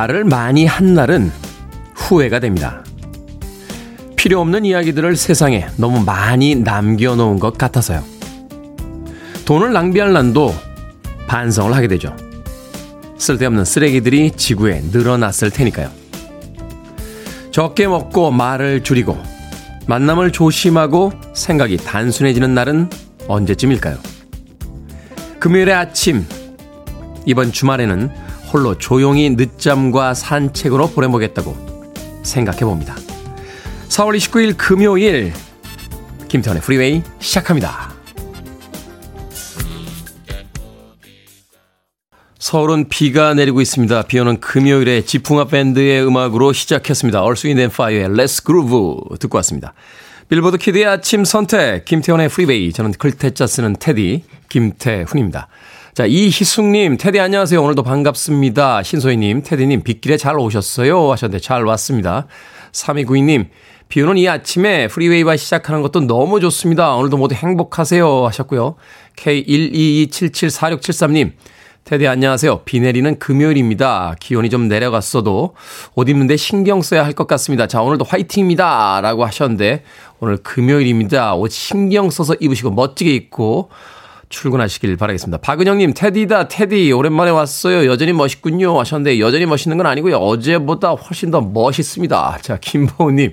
말을 많이 한 날은 후회가 됩니다. 필요 없는 이야기들을 세상에 너무 많이 남겨놓은 것 같아서요. 돈을 낭비할 난도 반성을 하게 되죠. 쓸데없는 쓰레기들이 지구에 늘어났을 테니까요. 적게 먹고 말을 줄이고 만남을 조심하고 생각이 단순해지는 날은 언제쯤일까요? 금요일의 아침, 이번 주말에는 홀로 조용히 늦잠과 산책으로 보내보겠다고 생각해 봅니다. 4월 29일 금요일 김태현의 프리웨이 시작합니다. 서울은 비가 내리고 있습니다. 비 오는 금요일에 지풍화 밴드의 음악으로 시작했습니다. Wind and Fire의 Let's Groove 듣고 왔습니다. 빌보드 키드의 아침 선택 김태현의 프리웨이 저는 클 태 자 쓰는 테디 김태훈입니다. 자, 이희숙님, 테디 안녕하세요. 오늘도 반갑습니다. 신소희님, 테디님, 빗길에 잘 오셨어요? 하셨는데 잘 왔습니다. 3292님, 비 오는 이 아침에 프리웨이와 시작하는 것도 너무 좋습니다. 오늘도 모두 행복하세요. 하셨고요. K122774673님, 테디 안녕하세요. 비 내리는 금요일입니다. 기온이 좀 내려갔어도 옷 입는데 신경 써야 할 것 같습니다. 자, 오늘도 화이팅입니다. 라고 하셨는데 오늘 금요일입니다. 옷 신경 써서 입으시고 멋지게 입고 출근하시길 바라겠습니다. 박은영님, 테디다, 테디. 오랜만에 왔어요. 여전히 멋있군요. 하셨는데, 여전히 멋있는 건 아니고요. 어제보다 훨씬 더 멋있습니다. 자, 김보우님.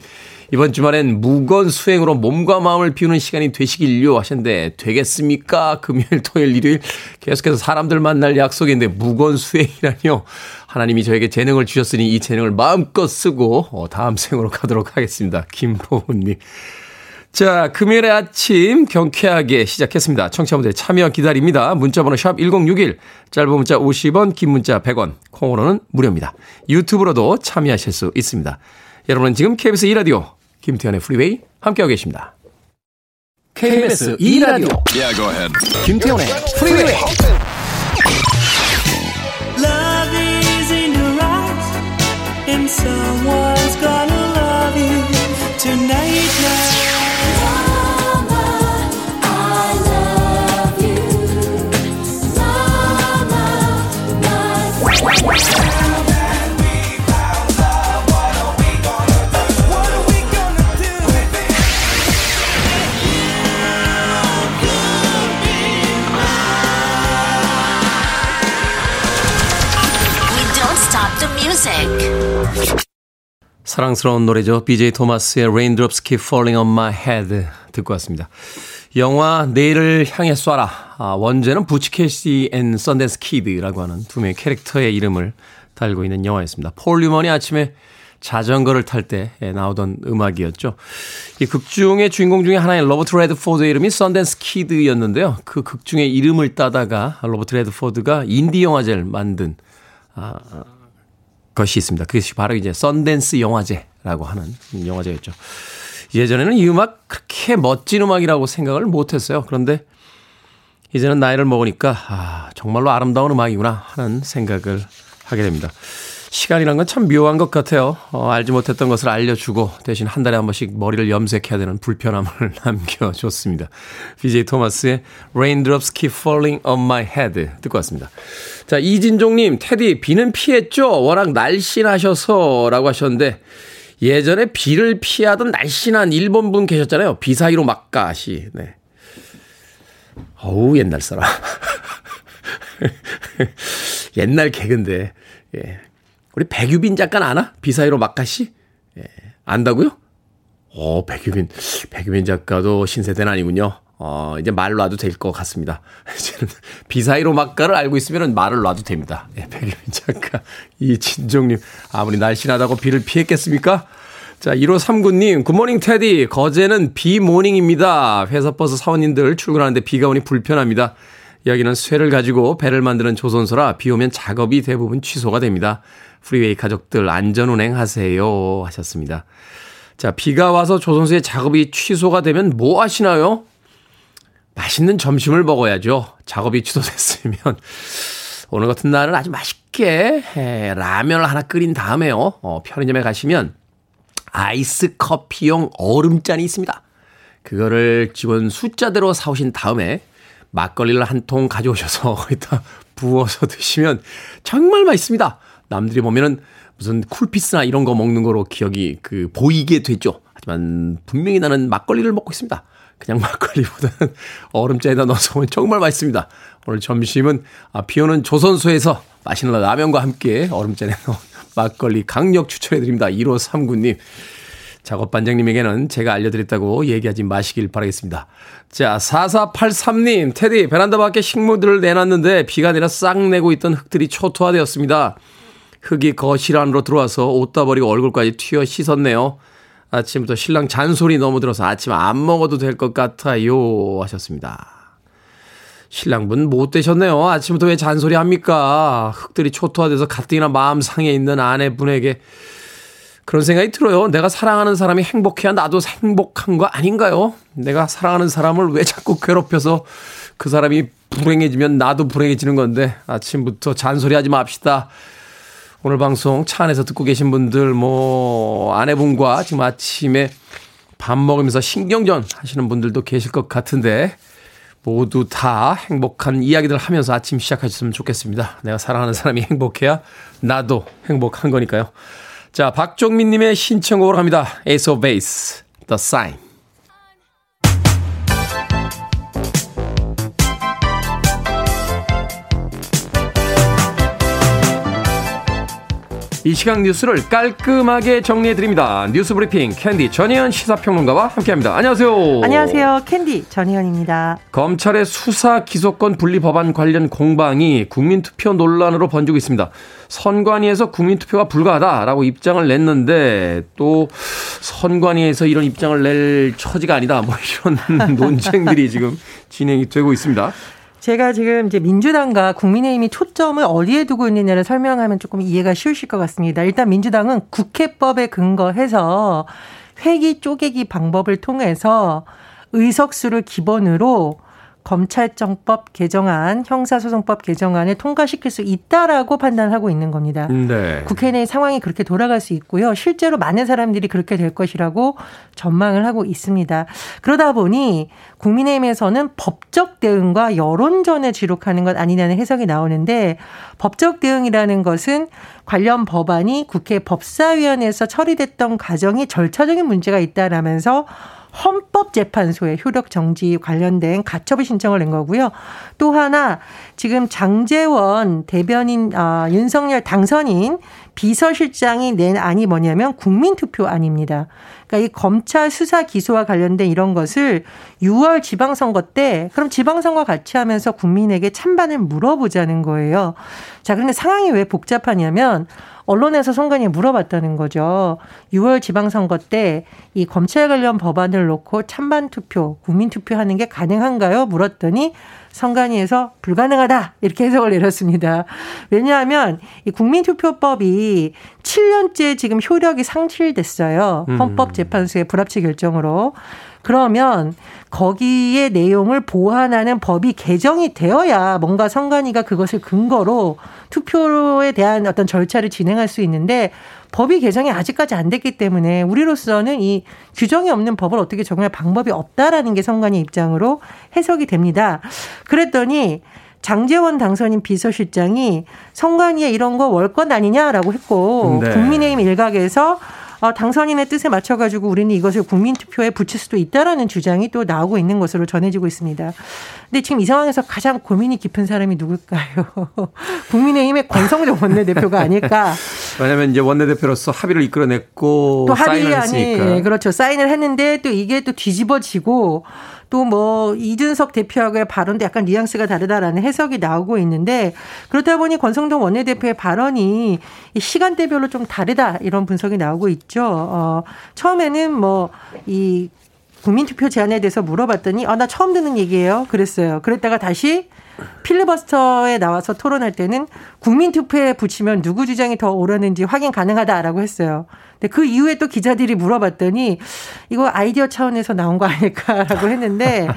이번 주말엔 무건 수행으로 몸과 마음을 비우는 시간이 되시길요 하셨는데 되겠습니까? 금요일, 토요일, 일요일 계속해서 사람들 만날 약속인데 무건 수행이라뇨. 하나님이 저에게 재능을 주셨으니 이 재능을 마음껏 쓰고 어, 다음 생으로 가도록 하겠습니다. 김보훈님. 자, 금요일의 아침 경쾌하게 시작했습니다. 청취자분들 참여 기다립니다. 문자번호 샵 1061, 짧은 문자 50원, 긴 문자 100원, 콩으로는 무료입니다. 유튜브로도 참여하실 수 있습니다. 여러분은 지금 KBS 2라디오 김태현의 프리웨이 함께하고 계십니다. KBS 2라디오 yeah, 김태현의 프리웨이 Love is in your eyes and someone's gonna love you tonight now. 사랑스러운 노래죠. BJ 토마스의 Raindrops Keep Falling on My Head 듣고 왔습니다. 영화 내일을 향해 쏴라. 아, 원제는 Butch Cassidy and Sundance Kid라고 하는 두 명의 캐릭터의 이름을 달고 있는 영화였습니다. 폴 뉴먼이 아침에 자전거를 탈 때 나오던 음악이었죠. 이 극중의 주인공 중에 하나인 로버트 레드포드의 이름이 썬댄스 키드였는데요. 그 극중의 이름을 따다가 로버트 레드포드가 인디 영화제를 만든 아, 것이 있습니다. 그것이 바로 이제 썬댄스 영화제라고 하는 영화제였죠. 예전에는 이 음악 그렇게 멋진 음악이라고 생각을 못 했어요. 그런데 이제는 나이를 먹으니까 아, 정말로 아름다운 음악이구나 하는 생각을 하게 됩니다. 시간이란 건 참 묘한 것 같아요. 어, 알지 못했던 것을 알려주고 대신 한 달에 한 번씩 머리를 염색해야 되는 불편함을 남겨줬습니다. BJ 토마스의 Raindrops Keep Falling on My Head 듣고 왔습니다. 자, 이진종님, 테디, 비는 피했죠? 워낙 날씬하셔서 라고 하셨는데 예전에 비를 피하던 날씬한 일본 분 계셨잖아요. 비 사이로 막가시. 네. 어우, 옛날 사람. 옛날 개근데. 예. 우리 백유빈 작가 아나? 비사이로 막가시? 예. 안다고요? 어, 백유빈. 백유빈 작가도 신세대는 아니군요. 어, 이제 말 놔도 될 것 같습니다. 이제는 비사이로 막가를 알고 있으면 말을 놔도 됩니다. 예, 백유빈 작가. 이 진종님. 아무리 날씬하다고 비를 피했겠습니까? 자, 1호 3구님, 굿모닝 테디. 거제는 비모닝입니다. 회사 버스 사원님들 출근하는데 비가 오니 불편합니다. 여기는 쇠를 가지고 배를 만드는 조선소라 비 오면 작업이 대부분 취소가 됩니다. 프리웨이 가족들 안전운행 하세요. 하셨습니다. 자, 비가 와서 조선소의 작업이 취소가 되면 뭐 하시나요? 맛있는 점심을 먹어야죠. 작업이 취소됐으면. 오늘 같은 날은 아주 맛있게 에, 라면을 하나 끓인 다음에요. 어, 편의점에 가시면 아이스 커피용 얼음잔이 있습니다. 그거를 직원 숫자대로 사오신 다음에 막걸리를 한 통 가져오셔서 거기다 부어서 드시면 정말 맛있습니다. 남들이 보면은 무슨 쿨피스나 이런 거 먹는 거로 기억이 그 보이게 됐죠. 하지만 분명히 나는 막걸리를 먹고 있습니다. 그냥 막걸리보다는 얼음짜에다 넣어서 먹으면 정말 맛있습니다. 오늘 점심은 아, 비 오는 조선소에서 맛있는 라면과 함께 얼음짜에 넣은 막걸리 강력 추천해드립니다. 1539님. 작업 반장님에게는 제가 알려드렸다고 얘기하지 마시길 바라겠습니다. 자, 4483님, 테디, 베란다 밖에 식물들을 내놨는데 비가 내려 싹 내고 있던 흙들이 초토화되었습니다. 흙이 거실 안으로 들어와서 옷다 버리고 얼굴까지 튀어 씻었네요. 아침부터 신랑 잔소리 너무 들어서 아침 안 먹어도 될 것 같아요. 하셨습니다. 신랑분 못 되셨네요. 아침부터 왜 잔소리 합니까? 흙들이 초토화돼서 가뜩이나 마음 상해 있는 아내분에게 그런 생각이 들어요. 내가 사랑하는 사람이 행복해야 나도 행복한 거 아닌가요? 내가 사랑하는 사람을 왜 자꾸 괴롭혀서 그 사람이 불행해지면 나도 불행해지는 건데 아침부터 잔소리 하지 맙시다. 오늘 방송 차 안에서 듣고 계신 분들 뭐 아내분과 지금 아침에 밥 먹으면서 신경전 하시는 분들도 계실 것 같은데 모두 다 행복한 이야기들 하면서 아침 시작하셨으면 좋겠습니다. 내가 사랑하는 사람이 행복해야 나도 행복한 거니까요. 자, 박종민님의 신청곡으로 갑니다. Ace of Base, The Sign. 이 시각 뉴스를 깔끔하게 정리해 드립니다. 뉴스 브리핑 캔디 전혜연 시사평론가와 함께합니다. 안녕하세요. 안녕하세요. 캔디 전혜연입니다. 검찰의 수사 기소권 분리 법안 관련 공방이 국민투표 논란으로 번지고 있습니다. 선관위에서 국민투표가 불가하다라고 입장을 냈는데 또 선관위에서 이런 입장을 낼 처지가 아니다. 뭐 이런 논쟁들이 지금 진행이 되고 있습니다. 제가 지금 이제 민주당과 국민의힘이 초점을 어디에 두고 있느냐를 설명하면 조금 이해가 쉬우실 것 같습니다. 일단 민주당은 국회법에 근거해서 회기 쪼개기 방법을 통해서 의석수를 기본으로 검찰청법 개정안, 형사소송법 개정안을 통과시킬 수 있다라고 판단하고 있는 겁니다. 네. 국회 내 상황이 그렇게 돌아갈 수 있고요. 실제로 많은 사람들이 그렇게 될 것이라고 전망을 하고 있습니다. 그러다 보니 국민의힘에서는 법적 대응과 여론전에 지록하는 것 아니냐는 해석이 나오는데 법적 대응이라는 것은 관련 법안이 국회 법사위원회에서 처리됐던 과정이 절차적인 문제가 있다라면서 헌법재판소에 효력 정지 관련된 가처분 신청을 낸 거고요. 또 하나 지금 장재원 대변인 아, 윤석열 당선인 비서실장이 낸 안이 뭐냐면 국민투표안입니다. 그러니까 이 검찰 수사 기소와 관련된 이런 것을 6월 지방선거 때 그럼 지방선거 같이 하면서 국민에게 찬반을 물어보자는 거예요. 자, 그런데 상황이 왜 복잡하냐면 언론에서 선관위에 물어봤다는 거죠. 6월 지방선거 때 이 검찰 관련 법안을 놓고 찬반 투표, 국민 투표하는 게 가능한가요? 물었더니 선관위에서 불가능하다 이렇게 해석을 내렸습니다. 왜냐하면 이 국민투표법이 7년째 지금 효력이 상실됐어요. 음. 헌법재판소의 불합치 결정으로. 그러면 거기에 내용을 보완하는 법이 개정이 되어야 뭔가 선관위가 그것을 근거로 투표에 대한 어떤 절차를 진행할 수 있는데 법이 개정이 아직까지 안 됐기 때문에 우리로서는 이 규정이 없는 법을 어떻게 적용할 방법이 없다라는 게 선관위 입장으로 해석이 됩니다. 그랬더니 장재원 당선인 비서실장이 선관위에 이런 거 월권 아니냐라고 했고 네. 국민의힘 일각에서 어, 당선인의 뜻에 맞춰가지고 우리는 이것을 국민투표에 붙일 수도 있다라는 주장이 또 나오고 있는 것으로 전해지고 있습니다. 근데 지금 이 상황에서 가장 고민이 깊은 사람이 누굴까요? 국민의힘의 권성정 원내대표가 아닐까. 왜냐하면 이제 원내대표로서 합의를 이끌어냈고 또 합의 아니 네, 그렇죠 사인을 했는데 또 이게 또 뒤집어지고 또 뭐 이준석 대표하고의 발언도 약간 뉘앙스가 다르다라는 해석이 나오고 있는데 그렇다 보니 권성동 원내대표의 발언이 시간대별로 좀 다르다 이런 분석이 나오고 있죠. 어, 처음에는 뭐이 국민투표 제안에 대해서 물어봤더니 아, 나 처음 듣는 얘기예요. 그랬어요. 그랬다가 다시 필리버스터에 나와서 토론할 때는 국민투표에 붙이면 누구 주장이 더 옳았는지 확인 가능하다라고 했어요. 근데 그 이후에 또 기자들이 물어봤더니 이거 아이디어 차원에서 나온 거 아닐까라고 했는데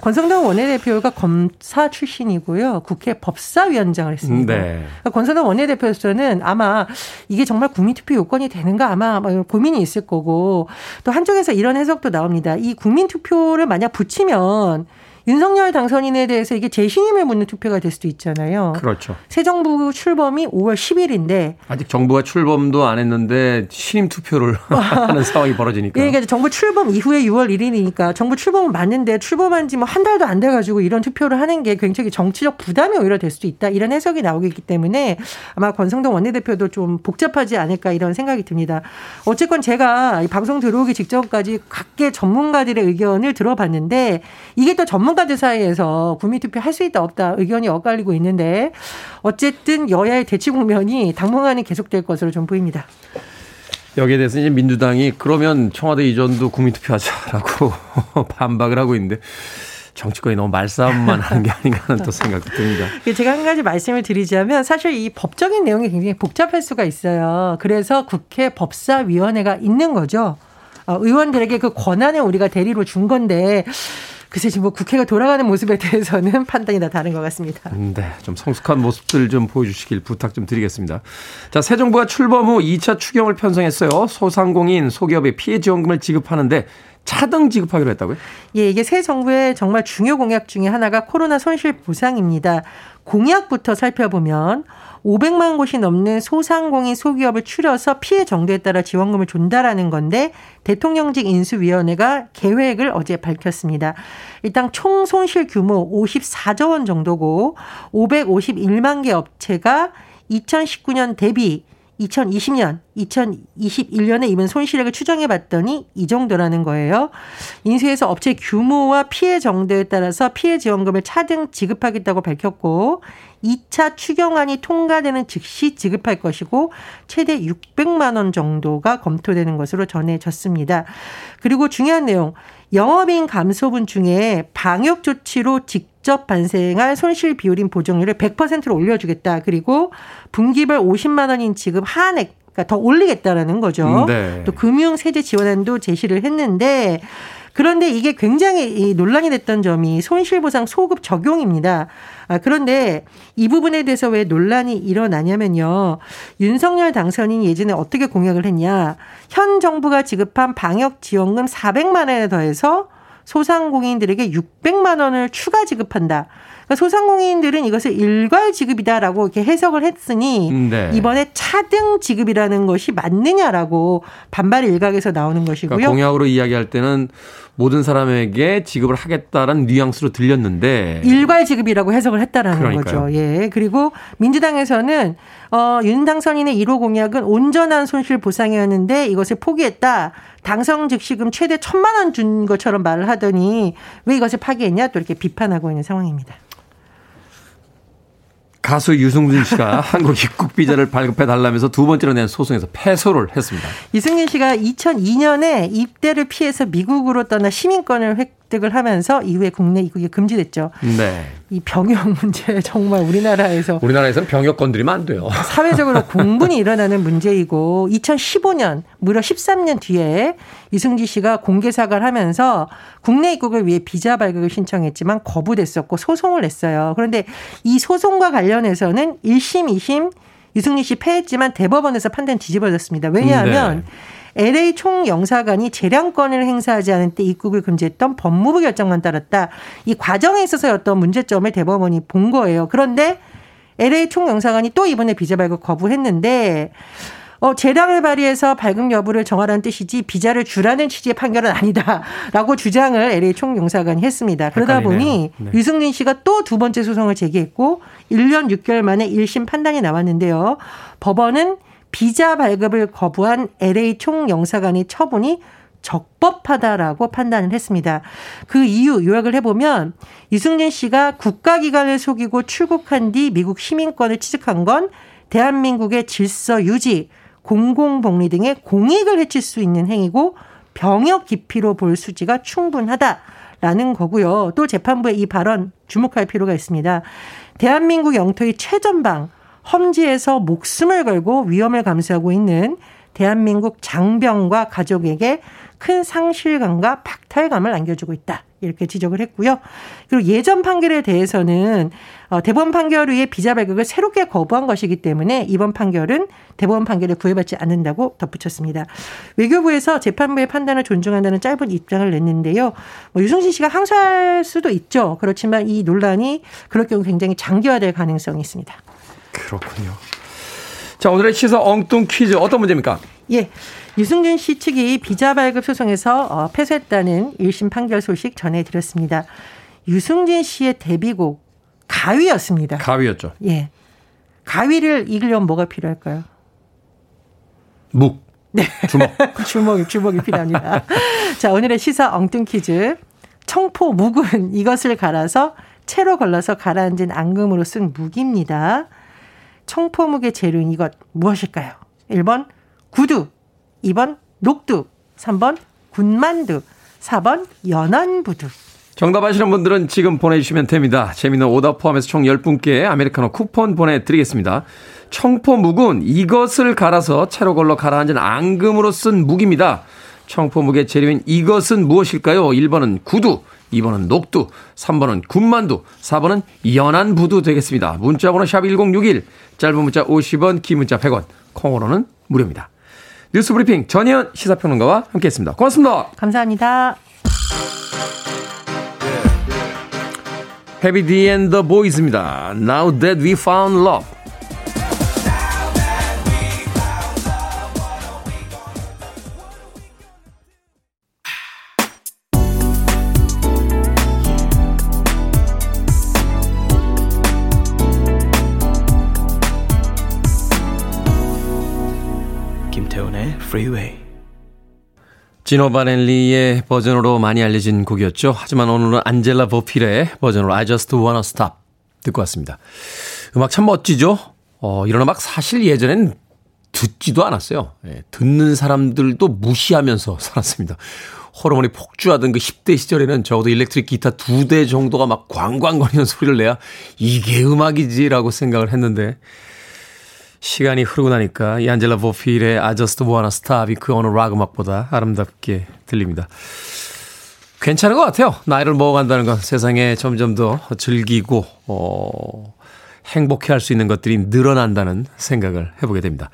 권성동 원내대표가 검사 출신이고요. 국회 법사위원장을 했습니다. 네. 그러니까 권성동 원내대표로서는 아마 이게 정말 국민투표 요건이 되는가 아마 고민이 있을 거고 또 한쪽에서 이런 해석도 나옵니다. 이 국민투표를 만약 붙이면 윤석열 당선인에 대해서 이게 재신임을 묻는 투표가 될 수도 있잖아요. 그렇죠. 새 정부 출범이 5월 10일인데 아직 정부가 출범도 안 했는데 신임 투표를 하는 상황이 벌어지니까. 예, 그러니까 정부 출범 이후에 6월 1일이니까 정부 출범은 맞는데 출범한 지 뭐 한 달도 안 돼 가지고 이런 투표를 하는 게 굉장히 정치적 부담이 오히려 될 수도 있다 이런 해석이 나오기 때문에 아마 권성동 원내대표도 좀 복잡하지 않을까 이런 생각이 듭니다. 어쨌건 제가 방송 들어오기 직전까지 각계 전문가들의 의견을 들어봤는데 이게 또 전문 가들 사이에서 국민투표 할 수 있다 없다 의견이 엇갈리고 있는데 어쨌든 여야의 대치 국면이 당분간은 계속될 것으로 좀 보입니다. 여기에 대해서 이제 민주당이 그러면 청와대 이전도 국민투표하자라고 반박을 하고 있는데 정치권이 너무 말싸움만 하는 게 아닌가 하는 또 생각도 듭니다. 제가 한 가지 말씀을 드리자면 사실 이 법적인 내용이 굉장히 복잡할 수가 있어요. 그래서 국회 법사위원회가 있는 거죠. 어, 의원들에게 그 권한을 우리가 대리로 준 건데 글쎄 지금 뭐 국회가 돌아가는 모습에 대해서는 판단이 다 다른 것 같습니다. 네, 좀 성숙한 모습들 좀 보여주시길 부탁 좀 드리겠습니다. 자, 새 정부가 출범 후 2차 추경을 편성했어요. 소상공인, 소기업의 피해 지원금을 지급하는데 차등 지급하기로 했다고요? 예, 이게 새 정부의 정말 중요 공약 중에 하나가 코로나 손실 보상입니다. 공약부터 살펴보면 500만 곳이 넘는 소상공인 소기업을 추려서 피해 정도에 따라 지원금을 준다라는 건데 대통령직 인수위원회가 계획을 어제 밝혔습니다. 일단 총 손실 규모 54조 원 정도고 551만 개 업체가 2019년 대비 2020년, 2021년에 입은 손실액을 추정해 봤더니 이 정도라는 거예요. 인수해서 업체 규모와 피해 정도에 따라서 피해 지원금을 차등 지급하겠다고 밝혔고 2차 추경안이 통과되는 즉시 지급할 것이고 최대 600만 원 정도가 검토되는 것으로 전해졌습니다. 그리고 중요한 내용 영업인 감소분 중에 방역 조치로 직 접 발생할 손실 비율인 보정률을 100%로 올려주겠다. 그리고 분기별 50만 원인 지급 한액 그러니까 더 올리겠다라는 거죠. 네. 또 금융 세제 지원안도 제시를 했는데 그런데 이게 굉장히 논란이 됐던 점이 손실보상 소급 적용입니다. 아, 그런데 이 부분에 대해서 왜 논란이 일어나냐면요. 윤석열 당선인이 예전에 어떻게 공약을 했냐. 현 정부가 지급한 방역 지원금 400만 원에 더해서 소상공인들에게 600만 원을 추가 지급한다. 그러니까 소상공인들은 이것을 일괄 지급이다라고 이렇게 해석을 했으니 네. 이번에 차등 지급이라는 것이 맞느냐라고 반발 일각에서 나오는 것이고요. 그러니까 공약으로 이야기할 때는 모든 사람에게 지급을 하겠다라는 뉘앙스로 들렸는데 일괄 지급이라고 해석을 했다라는 그러니까요. 거죠. 예. 그리고 민주당에서는 어, 윤 당선인의 1호 공약은 온전한 손실 보상이었는데 이것을 포기했다. 당선 즉시금 최대 천만 원 준 것처럼 말을 하더니 왜 이것을 파기했냐 또 이렇게 비판하고 있는 상황입니다. 가수 유승준 씨가 한국 입국 비자를 발급해 달라면서 두 번째로 낸 소송에서 패소를 했습니다. 유승준 씨가 2002년에 입대를 피해서 미국으로 떠나 시민권을 획 득을 하면서 이후에 국내 입국이 금지됐죠. 네. 이 병역 문제 정말 우리나라에서 우리나라에서는 병역 건드리면 안 돼요. 사회적으로 공분이 일어나는 문제이고 2015년 무려 13년 뒤에 이승지 씨가 공개 사과를 하면서 국내 입국을 위해 비자 발급을 신청했지만 거부됐었고 소송을 냈어요. 그런데 이 소송과 관련해서는 1심, 2심 유승리 씨 패했지만 대법원에서 판단 뒤집어졌습니다. 왜냐하면 네. LA 총영사관이 재량권을 행사하지 않은 때 입국을 금지했던 법무부 결정만 따랐다. 이 과정에 있어서 어떤 문제점을 대법원이 본 거예요. 그런데 LA 총영사관이 또 이번에 비자 발급 거부했는데 어, 재량을 발휘해서 발급 여부를 정하라는 뜻이지 비자를 주라는 취지의 판결은 아니다라고 주장을 LA 총영사관이 했습니다. 그러다 보니 네. 유승민 씨가 또 두 번째 소송을 제기했고 1년 6개월 만에 1심 판단이 나왔는데요. 법원은 비자 발급을 거부한 LA 총영사관의 처분이 적법하다라고 판단을 했습니다. 그 이유 요약을 해보면 유승진 씨가 국가기관을 속이고 출국한 뒤 미국 시민권을 취득한 건 대한민국의 질서 유지, 공공복리 등의 공익을 해칠 수 있는 행위고 병역 기피로 볼 수지가 충분하다 라는 거고요. 또 재판부의 이 발언 주목할 필요가 있습니다. 대한민국 영토의 최전방 험지에서 목숨을 걸고 위험을 감수하고 있는 대한민국 장병과 가족에게 큰 상실감과 박탈감을 안겨주고 있다. 이렇게 지적을 했고요. 그리고 예전 판결에 대해서는 어, 대법원 판결 후에 비자 발급을 새롭게 거부한 것이기 때문에 이번 판결은 대법원 판결에 구애받지 않는다고 덧붙였습니다. 외교부에서 재판부의 판단을 존중한다는 짧은 입장을 냈는데요. 뭐 유승신 씨가 항소할 수도 있죠. 그렇지만 이 논란이 그럴 경우 굉장히 장기화될 가능성이 있습니다. 그렇군요. 자, 오늘의 시사 엉뚱 퀴즈 어떤 문제입니까? 예. 유승준 씨 측이 비자 발급 소송에서 어, 패소했다는 1심 판결 소식 전해드렸습니다. 유승진 씨의 데뷔곡 가위였습니다. 가위였죠. 예. 가위를 이기려면 뭐가 필요할까요? 묵. 네. 주먹. 주먹, 주먹이 필요합니다. 자, 오늘의 시사 엉뚱 퀴즈. 청포 묵은 이것을 갈아서 채로 걸러서 가라앉은 앙금으로 쓴 묵입니다. 청포묵의 재료인 이것 무엇일까요? 1번 구두, 2번 녹두, 3번 군만두, 4번 연안부두. 정답 아시는 분들은 지금 보내주시면 됩니다. 재미있는 오답 포함해서 총 10분께 아메리카노 쿠폰 보내드리겠습니다. 청포 묵은 이것을 갈아서 채로 걸러 가라앉은 앙금으로 쓴 묵입니다. 청포 묵의 재료인 이것은 무엇일까요? 1번은 구두, 2번은 녹두, 3번은 군만두, 4번은 연안부두 되겠습니다. 문자번호 샵 1061, 짧은 문자 50원, 긴 문자 100원, 콩으로는 무료입니다. 뉴스 브리핑 전혜연 시사평론가와 함께했습니다. 고맙습니다. 감사합니다. And the Boys입니다. Now that we found love. Freeway. 지노 바넬리의 버전으로 많이 알려진 곡이었죠. 하지만 오늘은 안젤라 보필의 버전으로 I Just Wanna Stop 듣고 왔습니다. 음악 참 멋지죠? 어, 이런 음악 사실 예전엔 듣지도 않았어요. 예, 듣는 사람들도 무시하면서 살았습니다. 호르몬이 폭주하던 그 10대 시절에는 적어도 일렉트릭 기타 두 대 정도가 막 광광거리는 소리를 내야 이게 음악이지라고 생각을 했는데 시간이 흐르고 나니까 이 안젤라 보필의 I just wanna stop이 그 어느 락 음악보다 아름답게 들립니다. 괜찮은 것 같아요. 나이를 먹어간다는 건 세상에 점점 더 즐기고, 어, 행복해 할 수 있는 것들이 늘어난다는 생각을 해보게 됩니다.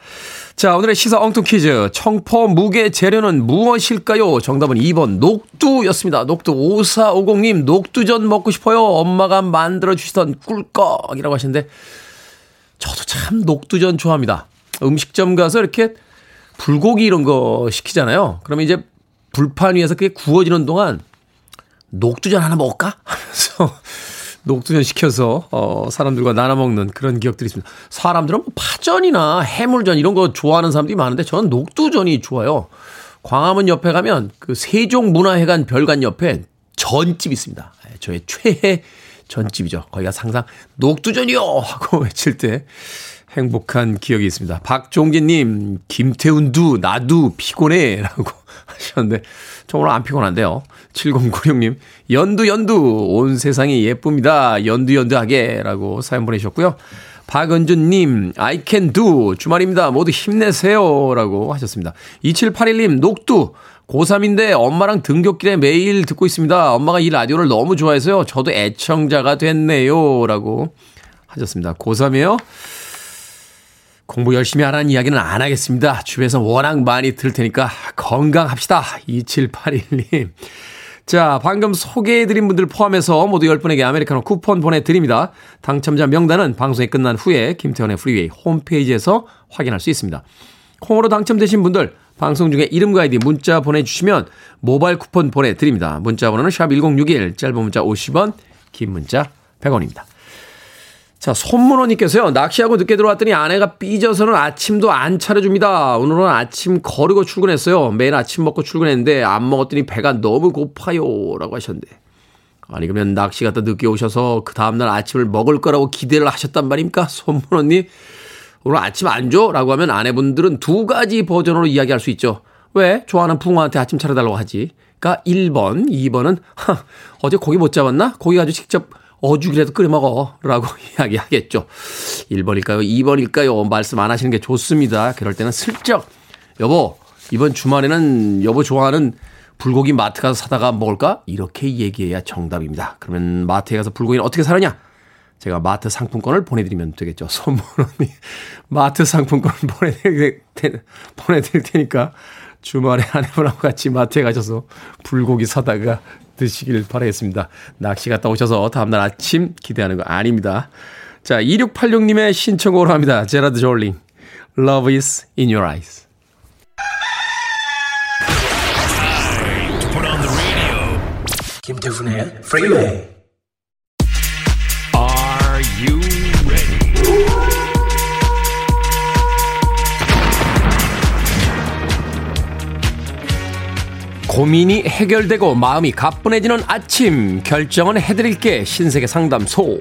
자, 오늘의 시사 엉뚱 퀴즈. 청포 무게 재료는 무엇일까요? 정답은 2번 녹두였습니다. 녹두 5450님, 녹두전 먹고 싶어요. 엄마가 만들어주시던 꿀꺽이라고 하시는데, 저도 참 녹두전 좋아합니다. 음식점 가서 이렇게 불고기 이런 거 시키잖아요. 그러면 이제 불판 위에서 그게 구워지는 동안 녹두전 하나 먹을까? 하면서 녹두전 시켜서 어 사람들과 나눠 먹는 그런 기억들이 있습니다. 사람들은 뭐 파전이나 해물전 이런 거 좋아하는 사람들이 많은데 저는 녹두전이 좋아요. 광화문 옆에 가면 그 세종문화회관 별관 옆에 전집 있습니다. 예, 저의 최애 전집이죠. 거기가 상상 녹두전이요 하고 외칠 때 행복한 기억이 있습니다. 박종진님, 김태훈도 나도 피곤해라고 하셨는데 저 오늘 안 피곤한데요. 7096님, 연두 연두 온 세상이 예쁩니다. 연두 연두하게라고 사연 보내셨고요. 박은준님, I can do. 주말입니다. 모두 힘내세요. 라고 하셨습니다. 2781님, 녹두. 고3인데 엄마랑 등굣길에 매일 듣고 있습니다. 엄마가 이 라디오를 너무 좋아해서요. 저도 애청자가 됐네요. 라고 하셨습니다. 고3이에요? 공부 열심히 하라는 이야기는 안 하겠습니다. 주변에서 워낙 많이 들을 테니까 건강합시다. 2781님. 자, 방금 소개해드린 분들 포함해서 모두 10분에게 아메리카노 쿠폰 보내드립니다. 당첨자 명단은 방송이 끝난 후에 김태훈의 프리웨이 홈페이지에서 확인할 수 있습니다. 콩으로 당첨되신 분들 방송 중에 이름과 아이디 문자 보내주시면 모바일 쿠폰 보내드립니다. 문자 번호는 샵1061 짧은 문자 50원 긴 문자 100원입니다. 자, 손문호님께서요, 낚시하고 늦게 들어왔더니 아내가 삐져서는 아침도 안 차려줍니다. 오늘은 아침 거르고 출근했어요. 매일 아침 먹고 출근했는데 안 먹었더니 배가 너무 고파요. 라고 하셨는데. 아니, 그러면 낚시 갔다 늦게 오셔서 그 다음날 아침을 먹을 거라고 기대를 하셨단 말입니까? 손문호님. 오늘 아침 안 줘? 라고 하면 아내분들은 두 가지 버전으로 이야기할 수 있죠. 왜? 좋아하는 붕어한테 아침 차려달라고 하지. 그러니까 1번, 2번은, 하, 어제 고기 못 잡았나? 고기 가지고 직접 어죽이라도 끓여 먹어. 라고 이야기하겠죠. 1번일까요? 2번일까요? 말씀 안 하시는 게 좋습니다. 그럴 때는 슬쩍, 여보, 이번 주말에는 여보 좋아하는 불고기 마트 가서 사다가 먹을까? 이렇게 얘기해야 정답입니다. 그러면 마트에 가서 불고기는 어떻게 사느냐? 제가 마트 상품권을 보내드리면 되겠죠. 선물은 마트 상품권을 보내드릴, 보내드릴 테니까 주말에 아내분하고 같이 마트에 가셔서 불고기 사다가 드시길 바라겠습니다. 낚시 갔다 오셔서 다음날 아침 기대하는 거 아닙니다. 자, 2686님의 신청으로 합니다. 제라드 졸링. Love is in your eyes. 김태훈의 프리웨이 you ready? 고민이 해결되고 마음이 가뿐해지는 아침 결정은 해드릴게 신세계 상담소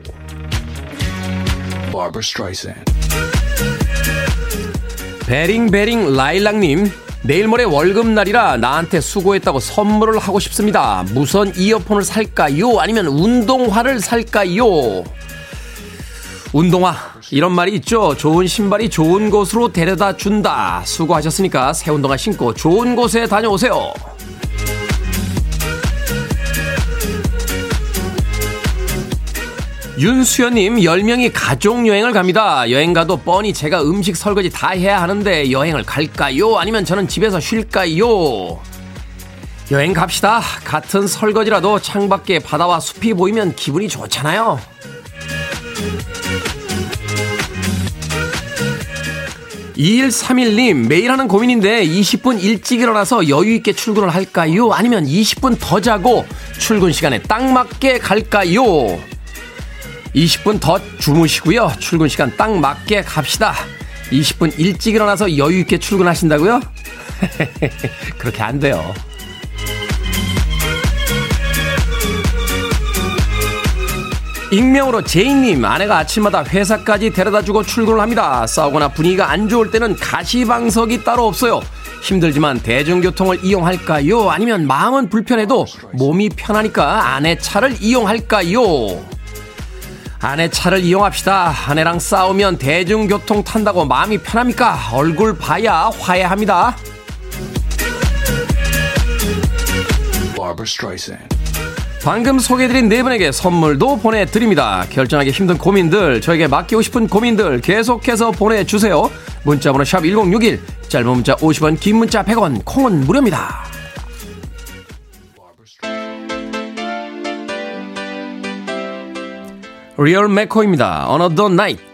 베링베링 라일락님 내일 모레 월급날이라 나한테 수고했다고 선물을 하고 싶습니다. 무선 이어폰을 살까요? 아니면 운동화를 살까요? 운동화. 이런 말이 있죠. 좋은 신발이 좋은 곳으로 데려다 준다. 수고하셨으니까 새 운동화 신고 좋은 곳에 다녀오세요. 윤수연님, 10명이 가족여행을 갑니다. 여행 가도 뻔히 제가 음식 설거지 다 해야 하는데 여행을 갈까요? 아니면 저는 집에서 쉴까요? 여행 갑시다. 같은 설거지라도 창밖에 바다와 숲이 보이면 기분이 좋잖아요. 2131님, 매일 하는 고민인데 20분 일찍 일어나서 여유있게 출근을 할까요? 아니면 20분 더 자고 출근 시간에 딱 맞게 갈까요? 20분 더 주무시고요. 출근 시간 딱 맞게 갑시다. 20분 일찍 일어나서 여유있게 출근하신다고요? 그렇게 안 돼요. 익명으로 제이님 아내가 아침마다 회사까지 데려다주고 출근을 합니다. 싸우거나 분위기가 안 좋을 때는 가시방석이 따로 없어요. 힘들지만 대중교통을 이용할까요? 아니면 마음은 불편해도 몸이 편하니까 아내 차를 이용할까요? 아내 차를 이용합시다. 아내랑 싸우면 대중교통 탄다고 마음이 편합니까? 얼굴 봐야 화해합니다. 방금 소개해드린 네 분에게 선물도 보내드립니다. 결정하기 힘든 고민들, 저에게 맡기고 싶은 고민들 계속해서 보내주세요. 문자번호 샵 1061, 짧은 문자 50원, 긴 문자 100원, 콩은 무료입니다. 리얼 메코입니다. Another Night.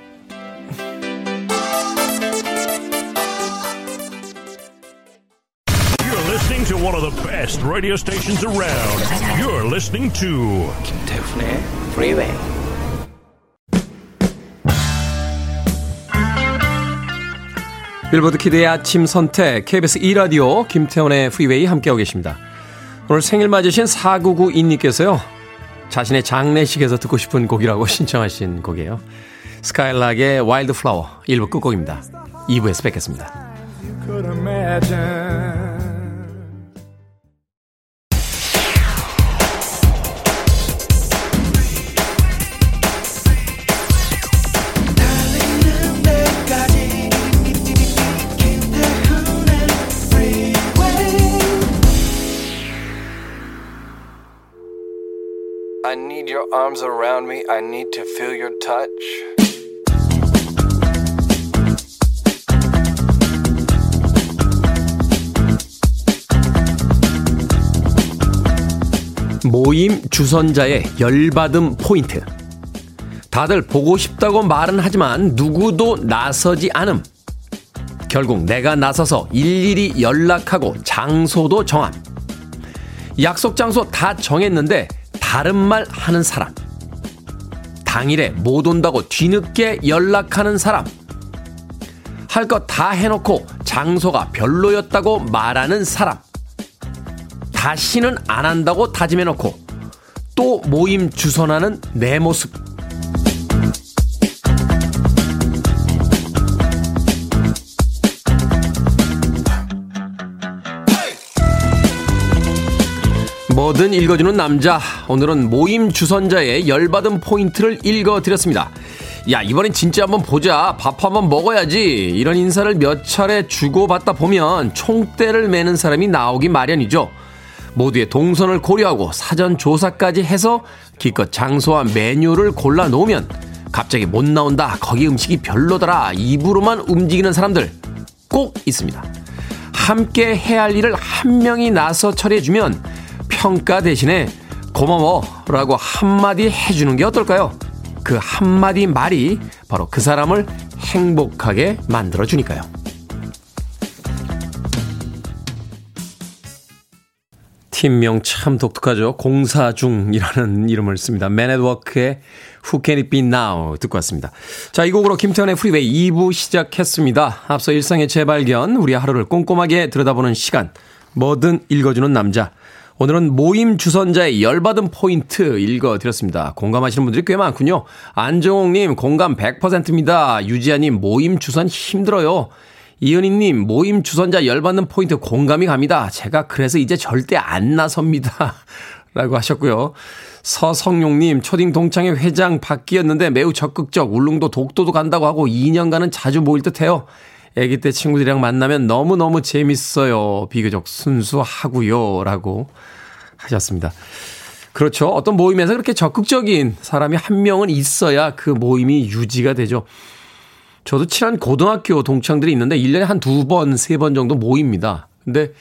Radio stations around. You're listening to 김태훈의 Freeway. 빌보드 키드의 아침 선택 KBS 2 라디오 김태훈의 Freeway 함께하고 계십니다. 오늘 생일 맞으신 4992님께서요. 자신의 장례식에서 듣고 싶은 곡이라고 신청하신 곡이에요. Skylark의 Wildflower 1부 끝곡입니다. 2부에서 뵙겠습니다. I need your arms around me. I need to feel your touch. 모임 주선자의 열받음 포인트. 다들 보고 싶다고 말은 하지만 누구도 나서지 않음. 결국 내가 나서서 일일이 연락하고 장소도 정함. 약속 장소 다 정했는데 다른 말 하는 사람. 당일에 못 온다고 뒤늦게 연락하는 사람. 할 것 다 해놓고 장소가 별로였다고 말하는 사람. 다시는 안 한다고 다짐해놓고 또 모임 주선하는 내 모습. 뭐든 읽어주는 남자. 오늘은 모임 주선자의 열받은 포인트를 읽어드렸습니다. 야, 이번엔 진짜 한번 보자. 밥 한번 먹어야지. 이런 인사를 몇 차례 주고받다 보면 총대를 매는 사람이 나오기 마련이죠. 모두의 동선을 고려하고 사전 조사까지 해서 기껏 장소와 메뉴를 골라 놓으면 갑자기 못 나온다. 거기 음식이 별로더라. 입으로만 움직이는 사람들 꼭 있습니다. 함께 해야 할 일을 한 명이 나서 처리해주면 평가 대신에 고마워 라고 한마디 해주는 게 어떨까요? 그 한마디 말이 바로 그 사람을 행복하게 만들어주니까요. 팀명 참 독특하죠. 공사중이라는 이름을 씁니다. Men at Work의 Who Can It Be Now 듣고 왔습니다. 자, 이 곡으로 김태훈의 프리웨이 2부 시작했습니다. 앞서 일상의 재발견, 우리 하루를 꼼꼼하게 들여다보는 시간, 뭐든 읽어주는 남자. 오늘은 모임 주선자의 열받은 포인트 읽어드렸습니다. 공감하시는 분들이 꽤 많군요. 안정옥님, 공감 100%입니다. 유지아님, 모임 주선 힘들어요. 이은희님, 모임 주선자 열받는 포인트 공감이 갑니다. 제가 그래서 이제 절대 안 나섭니다. 라고 하셨고요. 서성용님, 초딩 동창회 회장 바뀌었는데 매우 적극적, 울릉도 독도도 간다고 하고 2년간은 자주 모일 듯 해요. 아기 때 친구들이랑 만나면 너무너무 재밌어요. 비교적 순수하고요. 라고 하셨습니다. 그렇죠. 어떤 모임에서 그렇게 적극적인 사람이 한 명은 있어야 그 모임이 유지가 되죠. 저도 친한 고등학교 동창들이 있는데 1년에 한 두 번, 세 번 정도 모입니다. 근데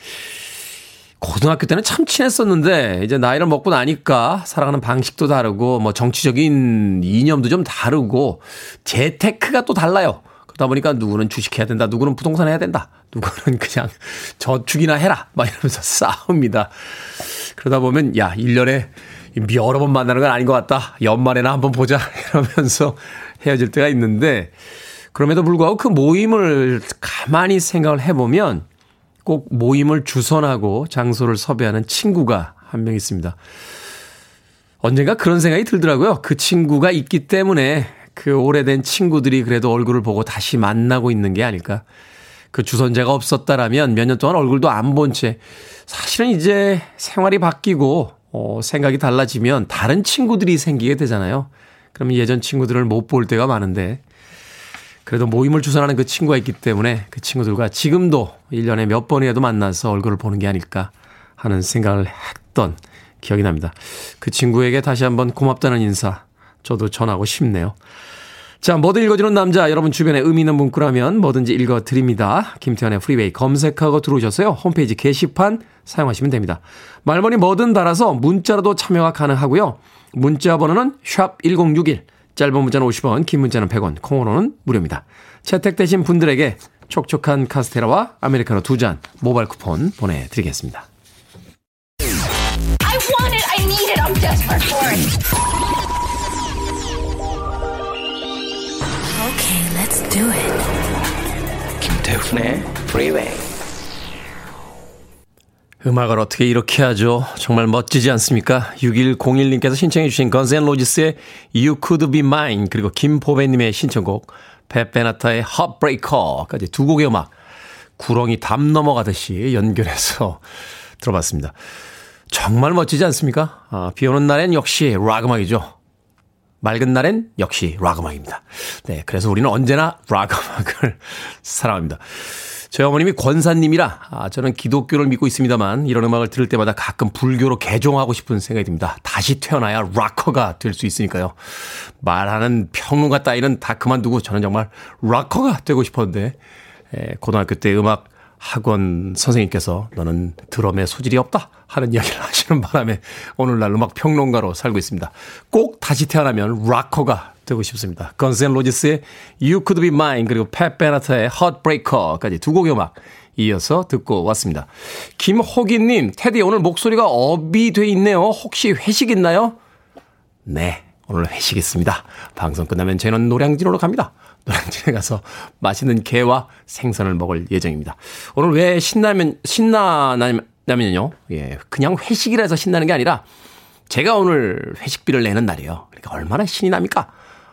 고등학교 때는 참 친했었는데 이제 나이를 먹고 나니까 살아가는 방식도 다르고 뭐 정치적인 이념도 좀 다르고 재테크가 또 달라요. 그러다 보니까 누구는 주식해야 된다, 누구는 부동산 해야 된다, 누구는 그냥 저축이나 해라, 막 이러면서 싸웁니다. 그러다 보면 야 1년에 여러 번 만나는 건 아닌 것 같다. 연말에나 한번 보자 이러면서 헤어질 때가 있는데 그럼에도 불구하고 그 모임을 가만히 생각을 해보면 꼭 모임을 주선하고 장소를 섭외하는 친구가 한 명 있습니다. 언젠가 그런 생각이 들더라고요. 그 친구가 있기 때문에 그 오래된 친구들이 그래도 얼굴을 보고 다시 만나고 있는 게 아닐까. 그 주선자가 없었다라면 몇 년 동안 얼굴도 안 본 채 사실은 이제 생활이 바뀌고 어, 생각이 달라지면 다른 친구들이 생기게 되잖아요. 그러면 예전 친구들을 못 볼 때가 많은데 그래도 모임을 주선하는 그 친구가 있기 때문에 그 친구들과 지금도 1년에 몇 번이라도 만나서 얼굴을 보는 게 아닐까 하는 생각을 했던 기억이 납니다. 그 친구에게 다시 한번 고맙다는 인사 저도 전하고 싶네요. 자, 뭐든 읽어주는 남자, 여러분 주변에 의미 있는 문구라면 뭐든지 읽어드립니다. 김태현의 프리웨이 검색하고 들어오셔서요. 홈페이지 게시판 사용하시면 됩니다. 말머리 뭐든 달아서 문자로도 참여가 가능하고요. 문자 번호는 샵1061 짧은 문자는 50원, 긴 문자는 100원, 콩으로는 무료입니다. 채택되신 분들에게 촉촉한 카스테라와 아메리카노 두 잔 모바일 쿠폰 보내드리겠습니다. Okay, 김태훈의 프리웨이 음악을 어떻게 이렇게 하죠? 정말 멋지지 않습니까? 6101님께서 신청해 주신 Guns N' Roses의 You Could Be Mine 그리고 김보배님의 신청곡 페페나타의 Heartbreaker까지 두 곡의 음악 구렁이 담 넘어가듯이 연결해서 들어봤습니다. 정말 멋지지 않습니까? 아, 비 오는 날엔 역시 락 음악이죠. 맑은 날엔 역시 락 음악입니다. 네, 그래서 우리는 언제나 락 음악을 사랑합니다. 저희 어머님이 권사님이라 아, 저는 기독교를 믿고 있습니다만 이런 음악을 들을 때마다 가끔 불교로 개종하고 싶은 생각이 듭니다. 다시 태어나야 락커가 될 수 있으니까요. 말하는 평론가 따위는 다 그만두고 저는 정말 락커가 되고 싶었는데 에, 고등학교 때 음악 학원 선생님께서 너는 드럼에 소질이 없다 하는 이야기를 하시는 바람에 오늘날 음악 평론가로 살고 있습니다. 꼭 다시 태어나면 락커가 되고 싶습니다. 건센 로지스의 You Could Be Mine 그리고 팻 베나타의 Heartbreaker까지 두 곡의 음악 이어서 듣고 왔습니다. 김호기님, 테디 오늘 목소리가 업이 돼 있네요. 혹시 회식 있나요? 네, 오늘 회식 있습니다. 방송 끝나면 저는 노량진으로 갑니다. 노량진에 가서 맛있는 게와 생선을 먹을 예정입니다. 오늘 왜 신나면, 신나냐면요. 예, 그냥 회식이라서 신나는 게 아니라 제가 오늘 회식비를 내는 날이에요. 그러니까 얼마나 신이 납니까?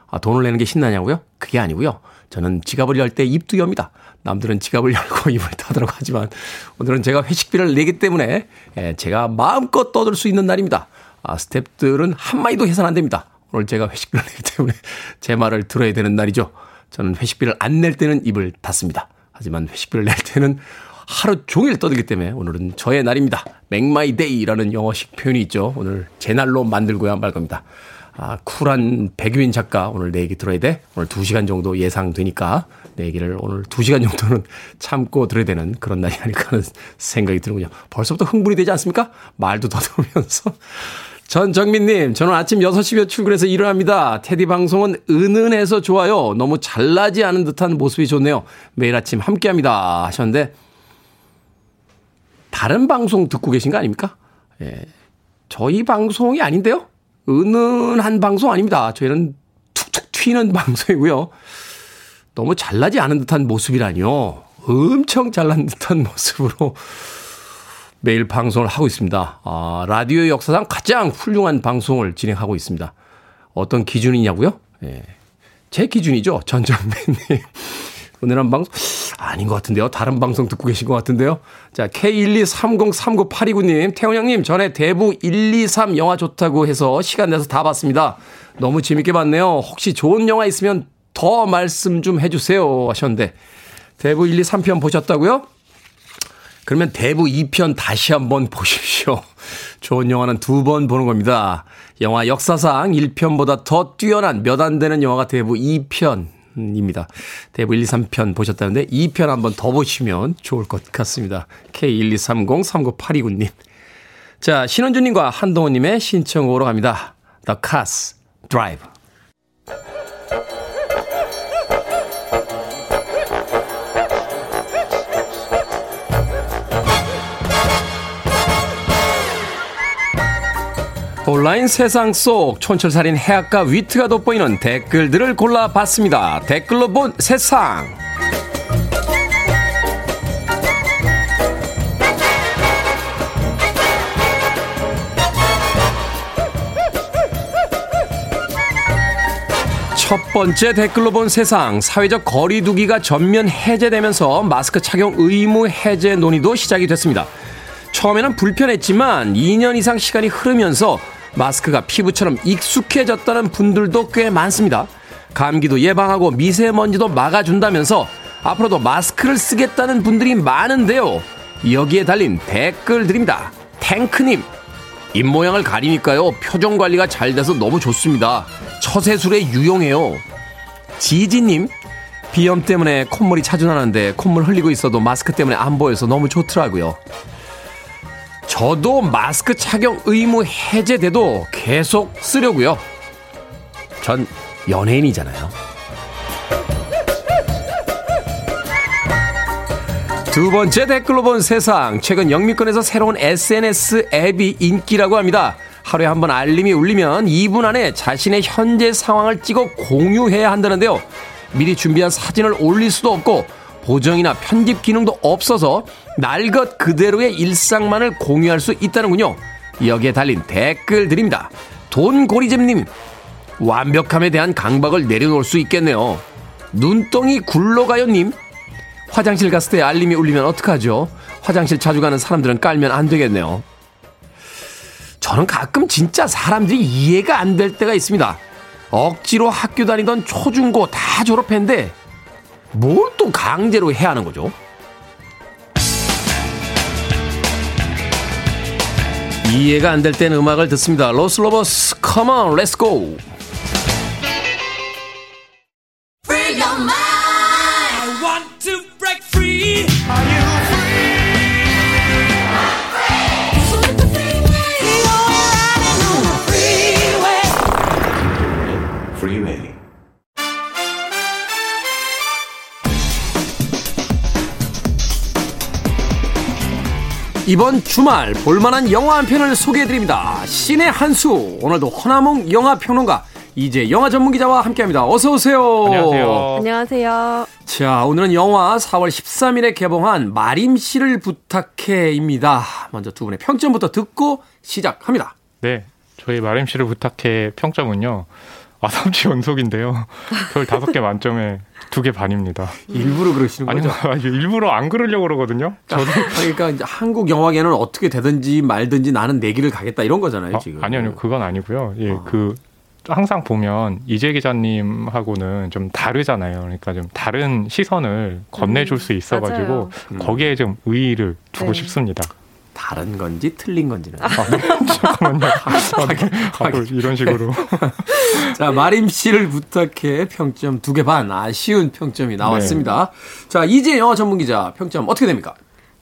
아, 돈을 내는 게 신나냐고요? 그게 아니고요. 저는 지갑을 열 때 입도 엽니다. 남들은 지갑을 열고 입을 닫으라고 하지만 오늘은 제가 회식비를 내기 때문에 예, 제가 마음껏 떠들 수 있는 날입니다. 아, 스탭들은 한마디도 해선 안 됩니다. 오늘 제가 회식비를 내기 때문에 제 말을 들어야 되는 날이죠. 저는 회식비를 안 낼 때는 입을 닫습니다. 하지만 회식비를 낼 때는 하루 종일 떠들기 때문에 오늘은 저의 날입니다. Make my day라는 영어식 표현이 있죠. 오늘 제 날로 만들고야 말 겁니다. 아, 쿨한 백유인 작가 오늘 내 얘기 들어야 돼. 오늘 2시간 정도 예상되니까 내 얘기를 오늘 2시간 정도는 참고 들어야 되는 그런 날이 아닐까 하는 생각이 드는군요. 벌써부터 흥분이 되지 않습니까? 말도 더듬으면서. 전정민님, 저는 아침 6시에 출근해서 일을 합니다. 테디 방송은 은은해서 좋아요. 너무 잘나지 않은 듯한 모습이 좋네요. 매일 아침 함께 합니다. 하셨는데, 다른 방송 듣고 계신 거 아닙니까? 예. 저희 방송이 아닌데요? 은은한 방송 아닙니다. 저희는 툭툭 튀는 방송이고요. 너무 잘나지 않은 듯한 모습이라니요. 엄청 잘난 듯한 모습으로 매일 방송을 하고 있습니다. 아, 라디오 역사상 가장 훌륭한 방송을 진행하고 있습니다. 어떤 기준이냐고요? 예. 제 기준이죠. 전정배님. 은은한 방송? 아닌 것 같은데요. 다른 방송 듣고 계신 것 같은데요. 자, K123039829님, 태훈 형님, 전에 대부 123 영화 좋다고 해서 시간 내서 다 봤습니다. 너무 재밌게 봤네요. 혹시 좋은 영화 있으면 더 말씀 좀 해주세요. 하셨는데, 대부 1, 2, 3편 보셨다고요? 그러면 대부 2편 다시 한번 보십시오. 좋은 영화는 두 번 보는 겁니다. 영화 역사상 1편보다 더 뛰어난 몇 안 되는 영화가 대부 2편입니다. 대부 1, 2, 3편 보셨다는데 2편 한번 더 보시면 좋을 것 같습니다. K123039829님. 자, 신원주님과 한동호님의 신청으로 갑니다. The Cars Drive. 온라인 세상 속 촌철살인 해악과 위트가 돋보이는 댓글들을 골라봤습니다. 댓글로 본 세상. 첫 번째 댓글로 본 세상 사회적 거리두기가 전면 해제되면서 마스크 착용 의무 해제 논의도 시작이 됐습니다. 처음에는 불편했지만 2년 이상 시간이 흐르면서 마스크가 피부처럼 익숙해졌다는 분들도 꽤 많습니다. 감기도 예방하고 미세먼지도 막아준다면서 앞으로도 마스크를 쓰겠다는 분들이 많은데요. 여기에 달린 댓글들입니다. 탱크님, 입모양을 가리니까요. 표정 관리가 잘 돼서 너무 좋습니다. 처세술에 유용해요. 지지님, 비염 때문에 콧물이 나는데 콧물 흘리고 있어도 마스크 때문에 안 보여서 너무 좋더라고요. 저도 마스크 착용 의무 해제돼도 계속 쓰려고요. 전 연예인이잖아요. 두 번째 댓글로 본 세상. 최근 영미권에서 새로운 SNS 앱이 인기라고 합니다. 하루에 한 번 알림이 울리면 2분 안에 자신의 현재 상황을 찍어 공유해야 한다는데요. 미리 준비한 사진을 올릴 수도 없고 보정이나 편집 기능도 없어서 날 것 그대로의 일상만을 공유할 수 있다는군요. 여기에 달린 댓글들입니다. 돈고리잼님, 완벽함에 대한 강박을 내려놓을 수 있겠네요. 눈덩이 굴러가요님, 화장실 갔을 때 알림이 울리면 어떡하죠? 화장실 자주 가는 사람들은 깔면 안 되겠네요. 저는 가끔 진짜 사람들이 이해가 안 될 때가 있습니다. 억지로 학교 다니던 초중고 다 졸업했는데 뭘 또 강제로 해야 하는 거죠? 이해가 안 될 땐 음악을 듣습니다. 로스로버스, come on, let's go. 이번 주말 볼만한 영화 한 편을 소개해드립니다. 신의 한수 오늘도 허나몽 영화평론가 이제 영화 전문 기자와 함께합니다. 어서 오세요. 안녕하세요. 안녕하세요. 자 오늘은 영화 4월 13일에 개봉한 마림 씨를 부탁해입니다. 먼저 두 분의 평점부터 듣고 시작합니다. 네, 저희 마림 씨를 부탁해 평점은요. 아, 3주 연속인데요. 별 5개 만점에 2개 반입니다. 일부러 그러시는 거죠? 아니요, 아니, 일부러 안 그러려고 그러거든요. 저도. 그러니까 이제 한국 영화계는 어떻게 되든지 말든지 나는 내기를 가겠다 이런 거잖아요, 지금. 아, 아니요, 아니요. 그건 아니고요. 예, 어. 그 항상 보면 이재 기자님하고는 좀 다르잖아요. 그러니까 좀 다른 시선을 건네줄 수 있어가지고 음. 거기에 좀 의의를 두고 네. 싶습니다. 다른 건지 틀린 건지는. 잠깐만요. 아, 또 이런 식으로. 자, 마림 씨를 부탁해 평점 두 개 반. 아쉬운 평점이 나왔습니다. 자, 이제 영화 전문 기자 평점 어떻게 됩니까?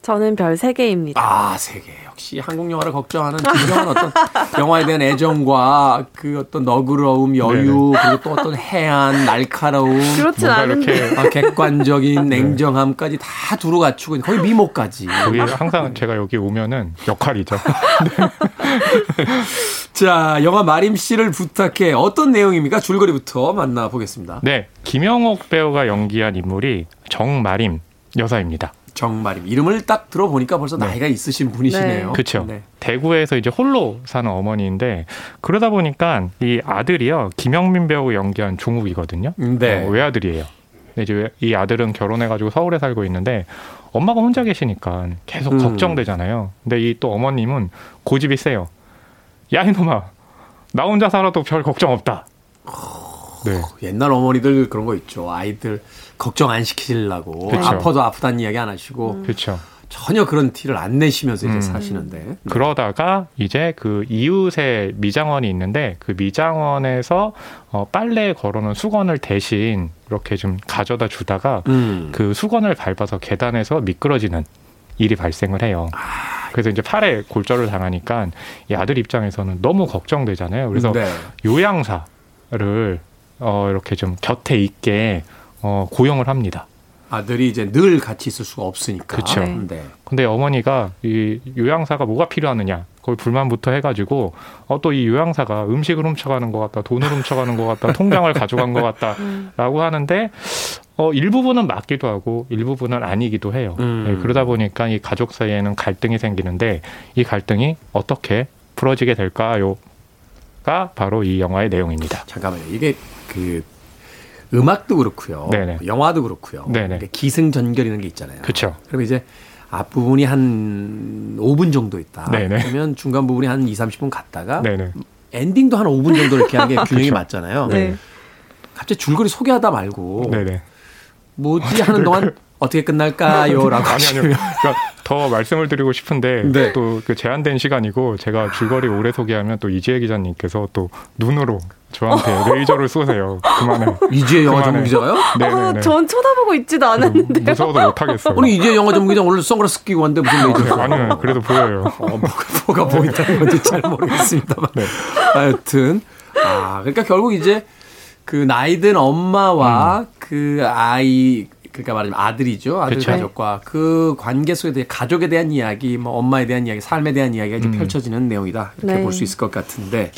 저는 별 3개입니다. 아, 세 개. 역시 한국 영화를 걱정하는 진정한 어떤 영화에 대한 애정과 그 어떤 너그러움, 여유, 그리고 또 어떤 해안, 날카로움, 그렇진 않은데. 이렇게 아, 객관적인 냉정함까지 다 두루 갖추고 있는 거의 미모까지. 거기 항상 제가 여기 오면은 역할이죠. 자, 영화 마림 씨를 부탁해 어떤 내용입니까? 줄거리부터 만나보겠습니다. 네, 김영옥 배우가 연기한 인물이 정마림 여사입니다. 정말임. 이름을 딱 들어보니까 벌써 나이가 있으신 분이시네요. 네. 그렇죠. 네. 대구에서 이제 홀로 사는 어머니인데 그러다 보니까 이 아들이요 김영민 배우 연기한 종욱이거든요. 네. 어, 외아들이에요. 이제 이 아들은 결혼해가지고 서울에 살고 있는데 엄마가 혼자 계시니까 계속 음. 걱정되잖아요. 근데 이 또 어머님은 고집이 세요. 야 이놈아, 나 혼자 살아도 별 걱정 없다. 네, 옛날 어머니들 그런 거 있죠. 아이들 걱정 안 시키려고 그쵸. 아파도 아프다는 이야기 안 하시고 그렇죠. 전혀 그런 티를 안 내시면서 이제 음. 사시는데. 네. 그러다가 이제 그 이웃에 미장원이 있는데 그 미장원에서 어, 빨래 걸어놓은 수건을 대신 이렇게 좀 가져다 주다가 음. 그 수건을 밟아서 계단에서 미끄러지는 일이 발생을 해요. 그래서 이제 팔에 골절을 당하니까 이 아들 입장에서는 너무 걱정되잖아요. 그래서 네. 요양사를 어, 이렇게 좀 곁에 있게 어, 고용을 합니다. 아들이 이제 늘 같이 있을 수가 없으니까. 그쵸. 네. 네. 근데 어머니가 이 요양사가 뭐가 필요하느냐 거기 불만부터 해가지고 어 또 이 요양사가 음식을 훔쳐가는 것 같다 돈을 훔쳐가는 것 같다 통장을 가져간 것 같다라고 하는데 어 일부분은 맞기도 하고 일부분은 아니기도 해요. 음. 네, 그러다 보니까 이 가족 사이에는 갈등이 생기는데 이 갈등이 어떻게 풀어지게 될까요?가 바로 이 영화의 내용입니다. 잠깐만요. 이게 그 음악도 그렇고요. 네네. 영화도 그렇고요. 이게 기승전결이라는 게 있잖아요. 그쵸. 그럼 이제 앞부분이 한 5분 정도 있다. 네네. 그러면 중간 부분이 한 2, 30분 갔다가 네네. 엔딩도 한 5분 정도 이렇게 하는 게 균형이 그쵸. 맞잖아요. 네. 갑자기 줄거리 소개하다 말고 네네. 뭐지 하는 동안 어떻게 끝날까요라고 아니 아니요. 그러니까 더 말씀을 드리고 싶은데 네. 또그 제한된 시간이고 제가 줄거리 오래 소개하면 또 이지혜 기자님께서 또 눈으로 저한테 레이저를 쏘세요. 그만해. 이지혜 영화 전문. 기자가요? 어, 네네네. 전 쳐다보고 있지도 않았는데요. 무서워도 못 하겠어요. 아니 이지혜 영화 전문 기자 오늘 선글라스 끼고 왔는데 무슨 네, 레이저? 아니요, 그래도 보여요. 어, 뭐가, 뭐가 보인다는 건지 잘 모르겠습니다만. 네. 하여튼 아 그러니까 결국 이제 그 나이든 엄마와 그 아이 그러니까 말하자면 아들이죠 아들 음. 그쵸. 가족과 그 관계 속에 대해 가족에 대한 이야기 뭐 엄마에 대한 이야기 삶에 대한 이야기가 이제 음. 펼쳐지는 내용이다 이렇게 네. 볼수 있을 것 같은데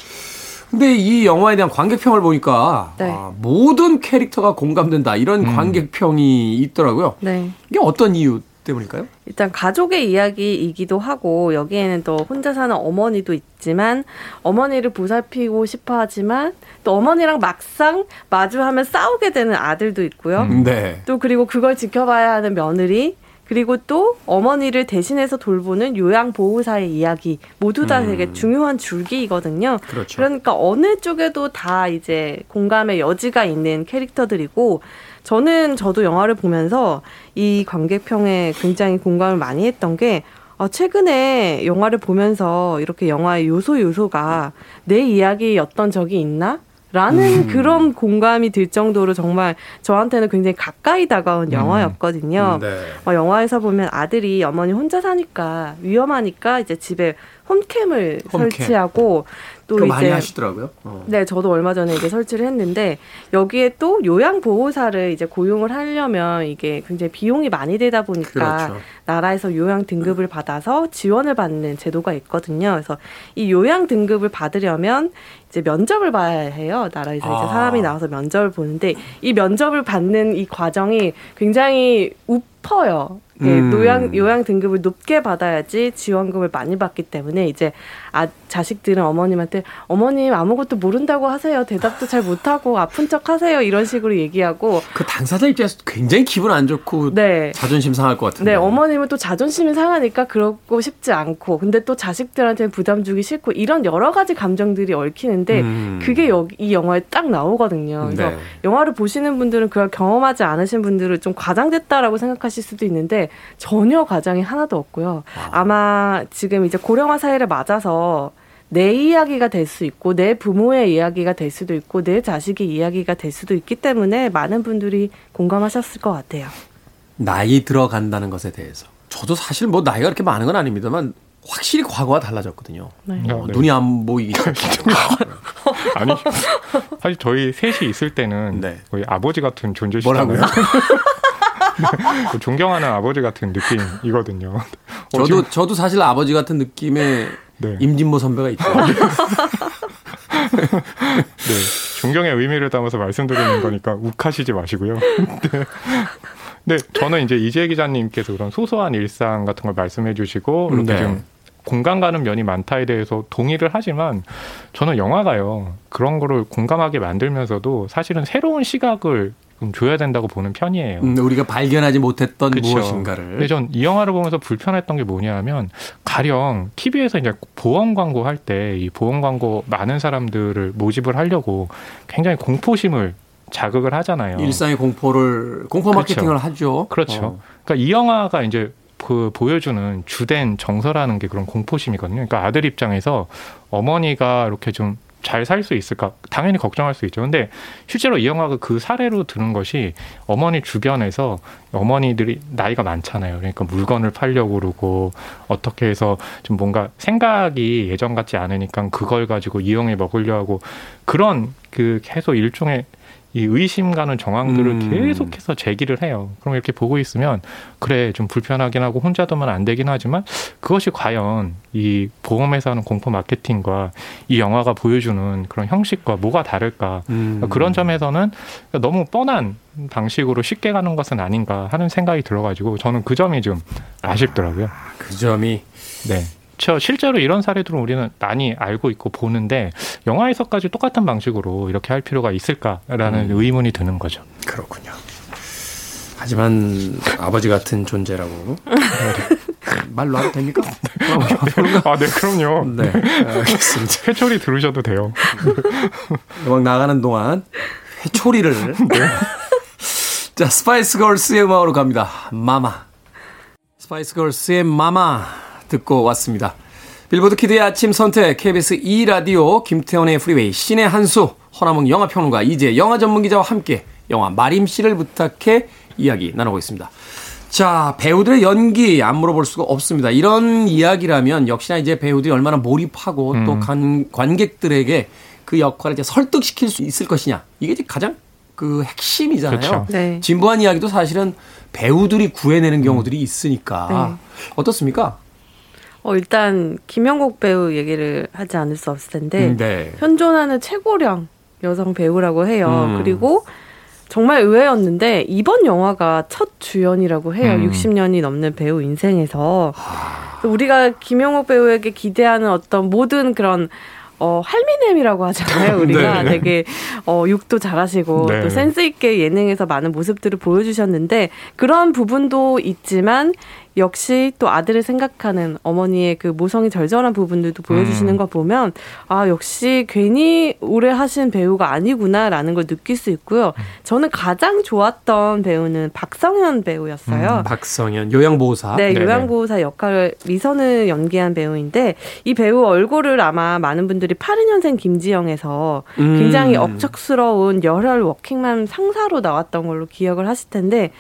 근데 이 영화에 대한 관객평을 보니까 네. 아, 모든 캐릭터가 공감된다 이런 음. 관객평이 있더라고요 네. 이게 어떤 이유 때문일까요? 일단 가족의 이야기이기도 하고 여기에는 또 혼자 사는 어머니도 있지만 어머니를 보살피고 싶어 하지만 또 어머니랑 막상 마주하면 싸우게 되는 아들도 있고요. 음. 네. 또 그리고 그걸 지켜봐야 하는 며느리 그리고 또 어머니를 대신해서 돌보는 요양보호사의 이야기 모두 다 음. 되게 중요한 줄기이거든요. 그렇죠. 그러니까 어느 쪽에도 다 이제 공감의 여지가 있는 캐릭터들이고 저는 저도 영화를 보면서 이 관객평에 굉장히 공감을 많이 했던 게 아, 최근에 영화를 보면서 이렇게 영화의 요소 요소가 내 이야기였던 적이 있나? 라는 음. 그런 공감이 들 정도로 정말 저한테는 굉장히 가까이 다가온 음. 영화였거든요. 네. 어, 영화에서 보면 아들이 어머니 혼자 사니까 위험하니까 이제 집에 홈캠을 홈캠. 설치하고 또 이제 많이 하시더라고요. 어. 네, 저도 얼마 전에 이제 설치를 했는데 여기에 또 요양 보호사를 이제 고용을 하려면 이게 굉장히 비용이 많이 되다 보니까 그렇죠. 나라에서 요양 등급을 받아서 지원을 받는 제도가 있거든요. 그래서 이 요양 등급을 받으려면 이제 면접을 봐야 해요. 나라에서 아. 이제 사람이 나와서 면접을 보는데 이 면접을 받는 이 과정이 굉장히 우 퍼요. 예, 음. 요양 요양 등급을 높게 받아야지 지원금을 많이 받기 때문에 이제 아 자식들은 어머님한테 어머님 아무것도 모른다고 하세요. 대답도 잘 못하고 아픈 척 하세요. 이런 식으로 얘기하고 그 당사자 입장에서 굉장히 기분 안 좋고 네. 자존심 상할 것 같은데. 네, 어머님은 또 자존심이 상하니까 그러고 싶지 않고 근데 또 자식들한테 부담 주기 싫고 이런 여러 가지 감정들이 얽히는데 음. 그게 여기 이 영화에 딱 나오거든요. 그래서 네. 영화를 보시는 분들은 그걸 경험하지 않으신 분들은 좀 과장됐다라고 생각하실 수도 있는데 전혀 과장이 하나도 없고요. 아. 아마 지금 이제 고령화 사회를 맞아서 내 이야기가 될 수 있고 내 부모의 이야기가 될 수도 있고 내 자식의 이야기가 될 수도 있기 때문에 많은 분들이 공감하셨을 것 같아요. 나이 들어간다는 것에 대해서 저도 사실 뭐 나이가 그렇게 많은 건 아닙니다만 확실히 과거와 달라졌거든요. 네. 어, 네. 눈이 안 보이기 아니 사실 저희 셋이 있을 때는 네. 거의 아버지 같은 존재시잖아요. 네. 존경하는 아버지 같은 느낌이거든요. 저도 저도 사실 아버지 같은 느낌의 네. 임진모 선배가 있죠. 네, 존경의 의미를 담아서 말씀드리는 거니까 욱하시지 마시고요. 네. 네, 저는 이제 이재 기자님께서 그런 소소한 일상 같은 걸 말씀해 주시고 이렇게 네. 좀 공감 가는 면이 많다에 대해서 동의를 하지만 저는 영화가요 그런 거를 공감하게 만들면서도 사실은 새로운 시각을 좀 줘야 된다고 보는 편이에요. 음, 우리가 발견하지 못했던 그쵸. 무엇인가를. 근데 전 이 영화를 보면서 불편했던 게 뭐냐면 가령 TV에서 이제 보험 광고 할 때 이 보험 광고 많은 사람들을 모집을 하려고 굉장히 공포심을 자극을 하잖아요. 일상의 공포를 공포 마케팅을 그렇죠. 하죠. 그렇죠. 어. 그러니까 이 영화가 이제 그 보여주는 주된 정서라는 게 그런 공포심이거든요. 그러니까 아들 입장에서 어머니가 이렇게 좀 잘 살 수 있을까 당연히 걱정할 수 있죠. 근데 실제로 이 영화가 그 사례로 드는 것이 어머니 주변에서 어머니들이 나이가 많잖아요. 그러니까 물건을 팔려고 그러고 어떻게 해서 좀 뭔가 생각이 예전 같지 않으니까 그걸 가지고 이용해 먹으려 하고 그런 그 계속 일종의 이 의심 가는 정황들을 음. 계속해서 제기를 해요. 그럼 이렇게 보고 있으면 그래 좀 불편하긴 하고 혼자 두면 안 되긴 하지만 그것이 과연 이 보험에서 하는 공포 마케팅과 이 영화가 보여주는 그런 형식과 뭐가 다를까 음. 그런 점에서는 너무 뻔한 방식으로 쉽게 가는 것은 아닌가 하는 생각이 들어가지고 저는 그 점이 좀 아쉽더라고요. 그 점이 네. 저 실제로 이런 사례들은 우리는 많이 알고 있고 보는데 영화에서까지 똑같은 방식으로 이렇게 할 필요가 있을까라는 음. 의문이 드는 거죠. 그렇군요. 하지만 아버지 같은 존재라고 말로 해도 됩니까? 아, 네, 그럼요. 네, 알겠습니다. 회초리 들으셔도 돼요. 음악 나가는 동안 회초리를. 네. 자, Spice Girls의 음악으로 갑니다. Mama. Spice Girls의 Mama. 듣고 왔습니다. 빌보드 키드의 아침 선택 KBS 2라디오 김태훈의 프리웨이 신의 한수 허남웅 영화 평론가 이제 영화 전문 기자와 함께 영화 말임 씨를 부탁해 이야기 나누고 있습니다. 자, 배우들의 연기 안 물어볼 수가 없습니다. 이런 이야기라면 역시나 이제 배우들이 얼마나 몰입하고 음. 또 관, 관객들에게 그 역할을 이제 설득시킬 수 있을 것이냐. 이게 이제 가장 그 핵심이잖아요. 그렇죠. 네. 진부한 이야기도 사실은 배우들이 구해내는 경우들이 있으니까. 네. 어떻습니까? 어, 일단 김영국 배우 얘기를 하지 않을 수 없을 텐데 음, 네. 현존하는 최고령 여성 배우라고 해요. 음. 그리고 정말 의외였는데 이번 영화가 첫 주연이라고 해요. 음. 60년이 넘는 배우 인생에서 하... 우리가 김영옥 배우에게 기대하는 어떤 모든 그런 어, 할미넴이라고 하잖아요. 우리가 네. 되게 어, 욕도 잘하시고 네. 또 센스 있게 예능에서 많은 모습들을 보여주셨는데 그런 부분도 있지만 역시 또 아들을 생각하는 어머니의 그 모성이 절절한 부분들도 보여주시는 음. 거 보면 아 역시 괜히 오래 하신 배우가 아니구나라는 걸 느낄 수 있고요. 저는 가장 좋았던 배우는 박성현 배우였어요. 음, 박성현 요양보호사. 네, 요양보호사 역할을 미선을 연기한 배우인데 이 배우 얼굴을 아마 많은 분들이 82년생 김지영에서 음. 굉장히 억척스러운 열혈 워킹맘 상사로 나왔던 걸로 기억을 하실 텐데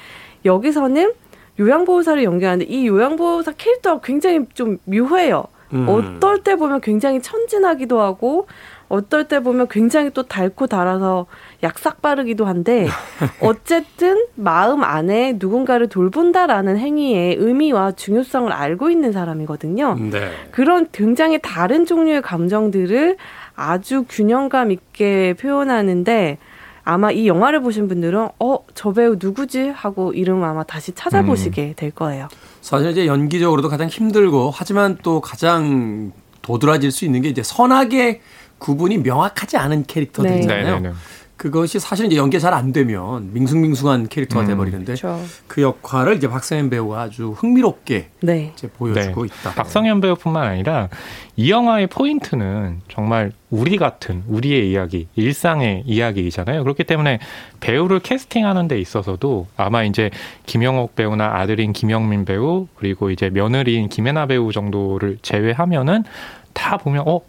여기서는 요양보호사를 연기하는데 이 요양보호사 캐릭터가 굉장히 좀 묘해요. 음. 어떨 때 보면 굉장히 천진하기도 하고 어떨 때 보면 굉장히 또 달고 달아서 약삭 빠르기도 한데 어쨌든 마음 안에 누군가를 돌본다라는 행위의 의미와 중요성을 알고 있는 사람이거든요. 네. 그런 굉장히 다른 종류의 감정들을 아주 균형감 있게 표현하는데 아마 이 영화를 보신 분들은 어 저 배우 누구지 하고 이름 아마 다시 찾아보시게 음. 될 거예요. 사실 이제 연기적으로도 가장 힘들고 하지만 또 가장 도드라질 수 있는 게 이제 선악의 구분이 명확하지 않은 캐릭터들이잖아요. 네. 그것이 사실 이제 연기 잘 안 되면 밍숭밍숭한 캐릭터가 음. 돼버리는데 그렇죠. 그 역할을 이제 박상현 배우가 아주 흥미롭게 네. 이제 보여주고 네. 있다. 박성현 배우뿐만 아니라 이 영화의 포인트는 정말 우리 같은 우리의 이야기, 일상의 이야기이잖아요. 그렇기 때문에 배우를 캐스팅하는 데 있어서도 아마 이제 김영옥 배우나 아들인 김영민 배우 그리고 이제 며느리인 김혜나 배우 정도를 제외하면은 다 보면 어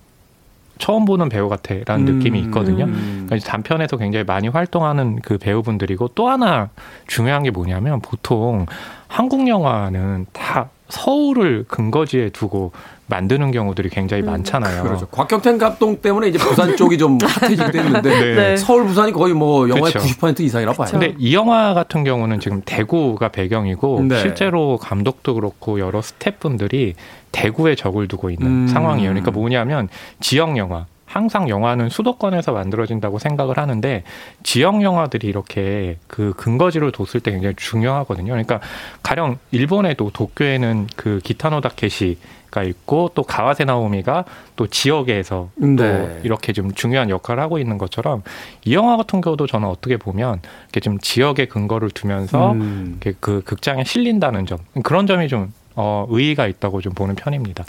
처음 보는 배우 같아라는 음. 느낌이 있거든요. 음. 그러니까 이제 단편에서 굉장히 많이 활동하는 그 배우분들이고 또 하나 중요한 게 뭐냐면 보통 한국 영화는 다 서울을 근거지에 두고 만드는 경우들이 굉장히 음. 많잖아요. 그렇죠. 곽경태 감독 때문에 이제 부산 쪽이 좀 핫해지기도 했는데 네. 네. 서울 부산이 거의 뭐 영화의 그렇죠. 90% 이상이라고 봐요. 근데 이 영화 같은 경우는 지금 대구가 배경이고 네. 실제로 감독도 그렇고 여러 스태프분들이 대구에 적을 두고 있는 음. 상황이에요. 그러니까 뭐냐면 지역 영화. 항상 영화는 수도권에서 만들어진다고 생각을 하는데 지역 영화들이 이렇게 그 근거지를 뒀을 때 굉장히 중요하거든요. 그러니까 가령 일본에도 도쿄에는 그 기타노 다케시 가 있고 또 가와세 나오미가 또 지역에서 네. 또 이렇게 좀 중요한 역할을 하고 있는 것처럼 이 영화 같은 경우도 저는 어떻게 보면 이렇게 좀 지역의 근거를 두면서 음. 그 극장에 실린다는 점 그런 점이 좀 어, 의의가 있다고 좀 보는 편입니다.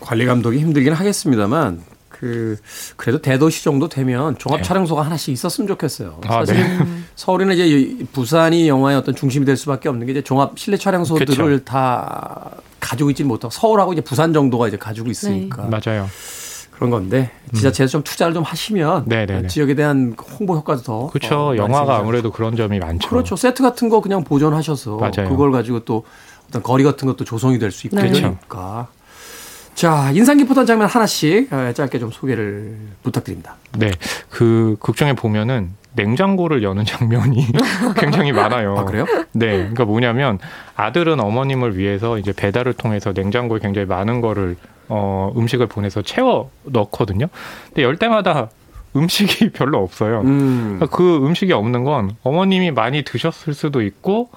관리 감독이 힘들긴 하겠습니다만 그 그래도 대도시 정도 되면 종합 네. 촬영소가 하나씩 있었으면 좋겠어요. 아, 사실 서울에는 이제 이 부산이 영화의 어떤 중심이 될 수밖에 없는 게 이제 종합 실내 촬영소들을 그쵸. 다 가지고 있지 못하고 서울하고 이제 부산 정도가 이제 가지고 있으니까 맞아요. 그런 건데 지자체에서 좀 투자를 좀 하시면 네네네. 지역에 대한 홍보 효과도 더 그렇죠. 어, 영화가 아무래도 그런 점이 많죠. 그렇죠. 세트 같은 거 그냥 보존하셔서 맞아요. 그걸 가지고 또 어떤 거리 같은 것도 조성이 될 수 있고 네. 그러니까. 자, 인상 깊었던 장면 하나씩 어, 짧게 좀 소개를 부탁드립니다. 네, 그 극중에 보면은 냉장고를 여는 장면이 굉장히 많아요. 아, 그래요? 네, 그러니까 뭐냐면 아들은 어머님을 위해서 이제 배달을 통해서 냉장고에 굉장히 많은 거를 어 음식을 보내서 채워 넣거든요. 근데 열 때마다 음식이 별로 없어요. 음. 그러니까 그 음식이 없는 건 어머님이 많이 드셨을 수도 있고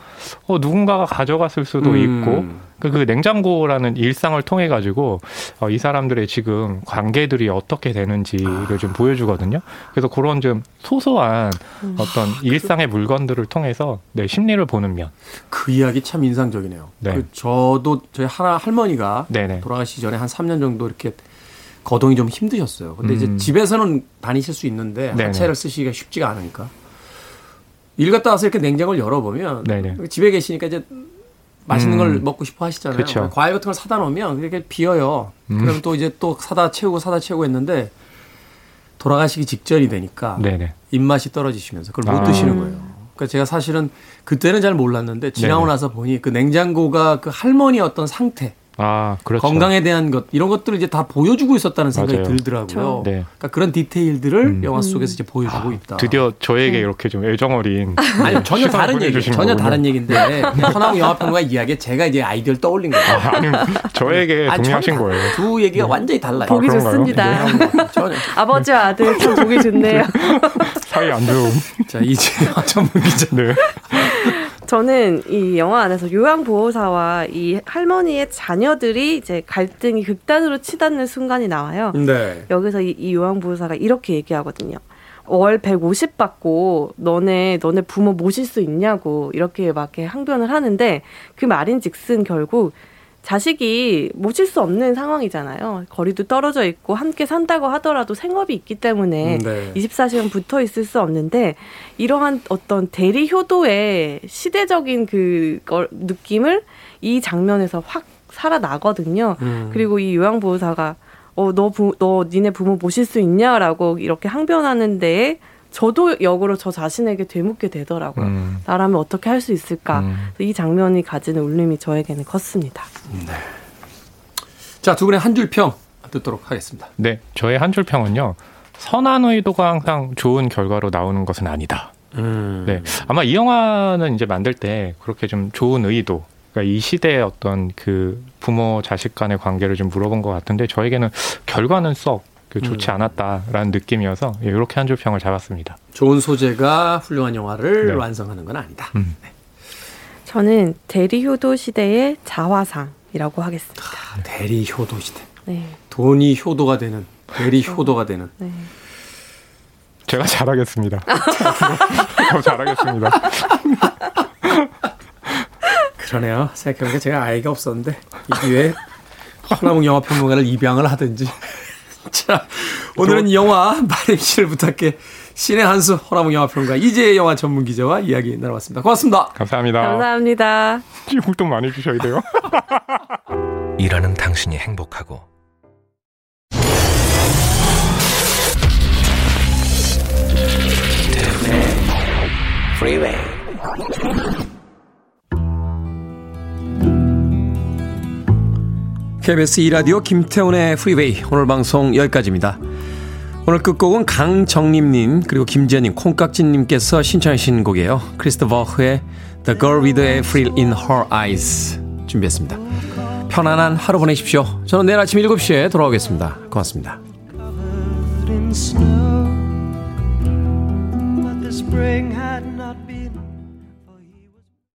어, 누군가가 가져갔을 수도 음. 있고 그, 그 냉장고라는 일상을 통해 가지고 어, 이 사람들의 지금 관계들이 어떻게 되는지를 좀 보여주거든요. 그래서 그런 좀 소소한 음. 어떤 일상의 물건들을 통해서 네, 심리를 보는 면. 그 이야기 참 인상적이네요. 네. 그 저도 저희 하나 할머니가 네네. 돌아가시기 전에 한 3년 정도 이렇게 거동이 좀 힘드셨어요. 근데 이제 음. 집에서는 다니실 수 있는데. 하체를 쓰시기가 쉽지가 않으니까 일 갔다 와서 이렇게 냉장고를 열어보면 네네. 집에 계시니까 이제 맛있는 음. 걸 먹고 싶어 하시잖아요. 그쵸. 과일 같은 걸 사다 놓으면 이렇게 비어요. 음. 그럼 또 이제 또 사다 채우고 사다 채우고 했는데 돌아가시기 직전이 되니까 네네. 입맛이 떨어지시면서 그걸 못 아. 드시는 거예요. 그러니까 제가 사실은 그때는 잘 몰랐는데 지나고 네네. 나서 보니 그 냉장고가 그 할머니의 어떤 상태, 아, 그렇죠. 건강에 대한 것 이런 것들을 이제 다 보여주고 있었다는 생각이 맞아요. 들더라고요. 그렇죠. 네. 그러니까 그런 디테일들을 음. 영화 속에서 이제 보여주고 있다. 드디어 저에게 이렇게 좀 애정어린 아니 전혀 시선을 다른 얘기, 보내주신 전혀 거군요. 다른 얘기인데 그냥 허나무 영화 평론가 이야기에 제가 이제 아이디어를 떠올린 거예요. 아니 저에게 아니, 동의하신 전혀 거예요. 두 얘기가 완전히 달라요. 보기 아? 좋습니다. 전혀. 아버지와 아들 참 보기 좋네요. 사이 안 좋은. 자 이제 전문 기자. 네. 저는 이 영화 안에서 요양보호사와 이 할머니의 자녀들이 이제 갈등이 극단으로 치닫는 순간이 나와요. 네. 여기서 이, 이 요양보호사가 이렇게 얘기하거든요. 월 150 받고 너네 너네 부모 모실 수 있냐고 이렇게 막 이렇게 항변을 하는데 그 말인즉슨 결국 자식이 모실 수 없는 상황이잖아요. 거리도 떨어져 있고 함께 산다고 하더라도 생업이 있기 때문에 네. 24시간 붙어 있을 수 없는데 이러한 어떤 대리 효도의 시대적인 그 걸- 느낌을 이 장면에서 확 살아나거든요. 음. 그리고 이 요양보호사가 어 너 부 너 니네 부모 모실 수 있냐 라고 이렇게 항변하는 데에 저도 역으로 저 자신에게 되묻게 되더라고요. 음. 나라면 어떻게 할 수 있을까? 음. 이 장면이 가지는 울림이 저에게는 컸습니다. 자두 분의 한 줄 평 듣도록 하겠습니다. 네, 저의 한 줄 평은요. 선한 의도가 항상 좋은 결과로 나오는 것은 아니다. 음. 네, 아마 이 영화는 이제 만들 때 그렇게 좀 좋은 의도, 그러니까 이 시대의 어떤 그 부모 자식 간의 관계를 좀 물어본 것 같은데 저에게는 결과는 썩 그 좋지 음. 않았다라는 느낌이어서 예, 이렇게 한 줄 평을 잡았습니다. 좋은 소재가 훌륭한 영화를 네. 완성하는 건 아니다. 음. 저는 대리 효도 시대의 자화상이라고 하겠습니다. 대리 효도 시대. 네. 돈이 효도가 되는, 대리 효도가 되는. 네. 제가 잘하겠습니다. 더 잘하겠습니다. 그러네요. 생각해보니까 제가 아이가 없었는데 이 기회에 허나몽 영화평론가를 입양을 하든지. 자, 오늘은 영화 말임씨를 부탁해 신의 한수 허나몽 영화평론가 이제 영화 전문 기자와 이야기 나눠봤습니다. 고맙습니다. 감사합니다. 감사합니다. 용돈 많이 주셔야 돼요. 일하는 당신이 행복하고 프리웨이 KBS 2라디오 김태훈의 프리웨이 오늘 방송 여기까지입니다. 오늘 끝곡은 강정림님 그리고 김지연님 콩깍지님께서 신청하신 곡이에요. 크리스토퍼 흐의 The Girl with April in Her Eyes 준비했습니다. 편안한 하루 보내십시오. 저는 내일 아침 7시에 돌아오겠습니다. 고맙습니다. spring had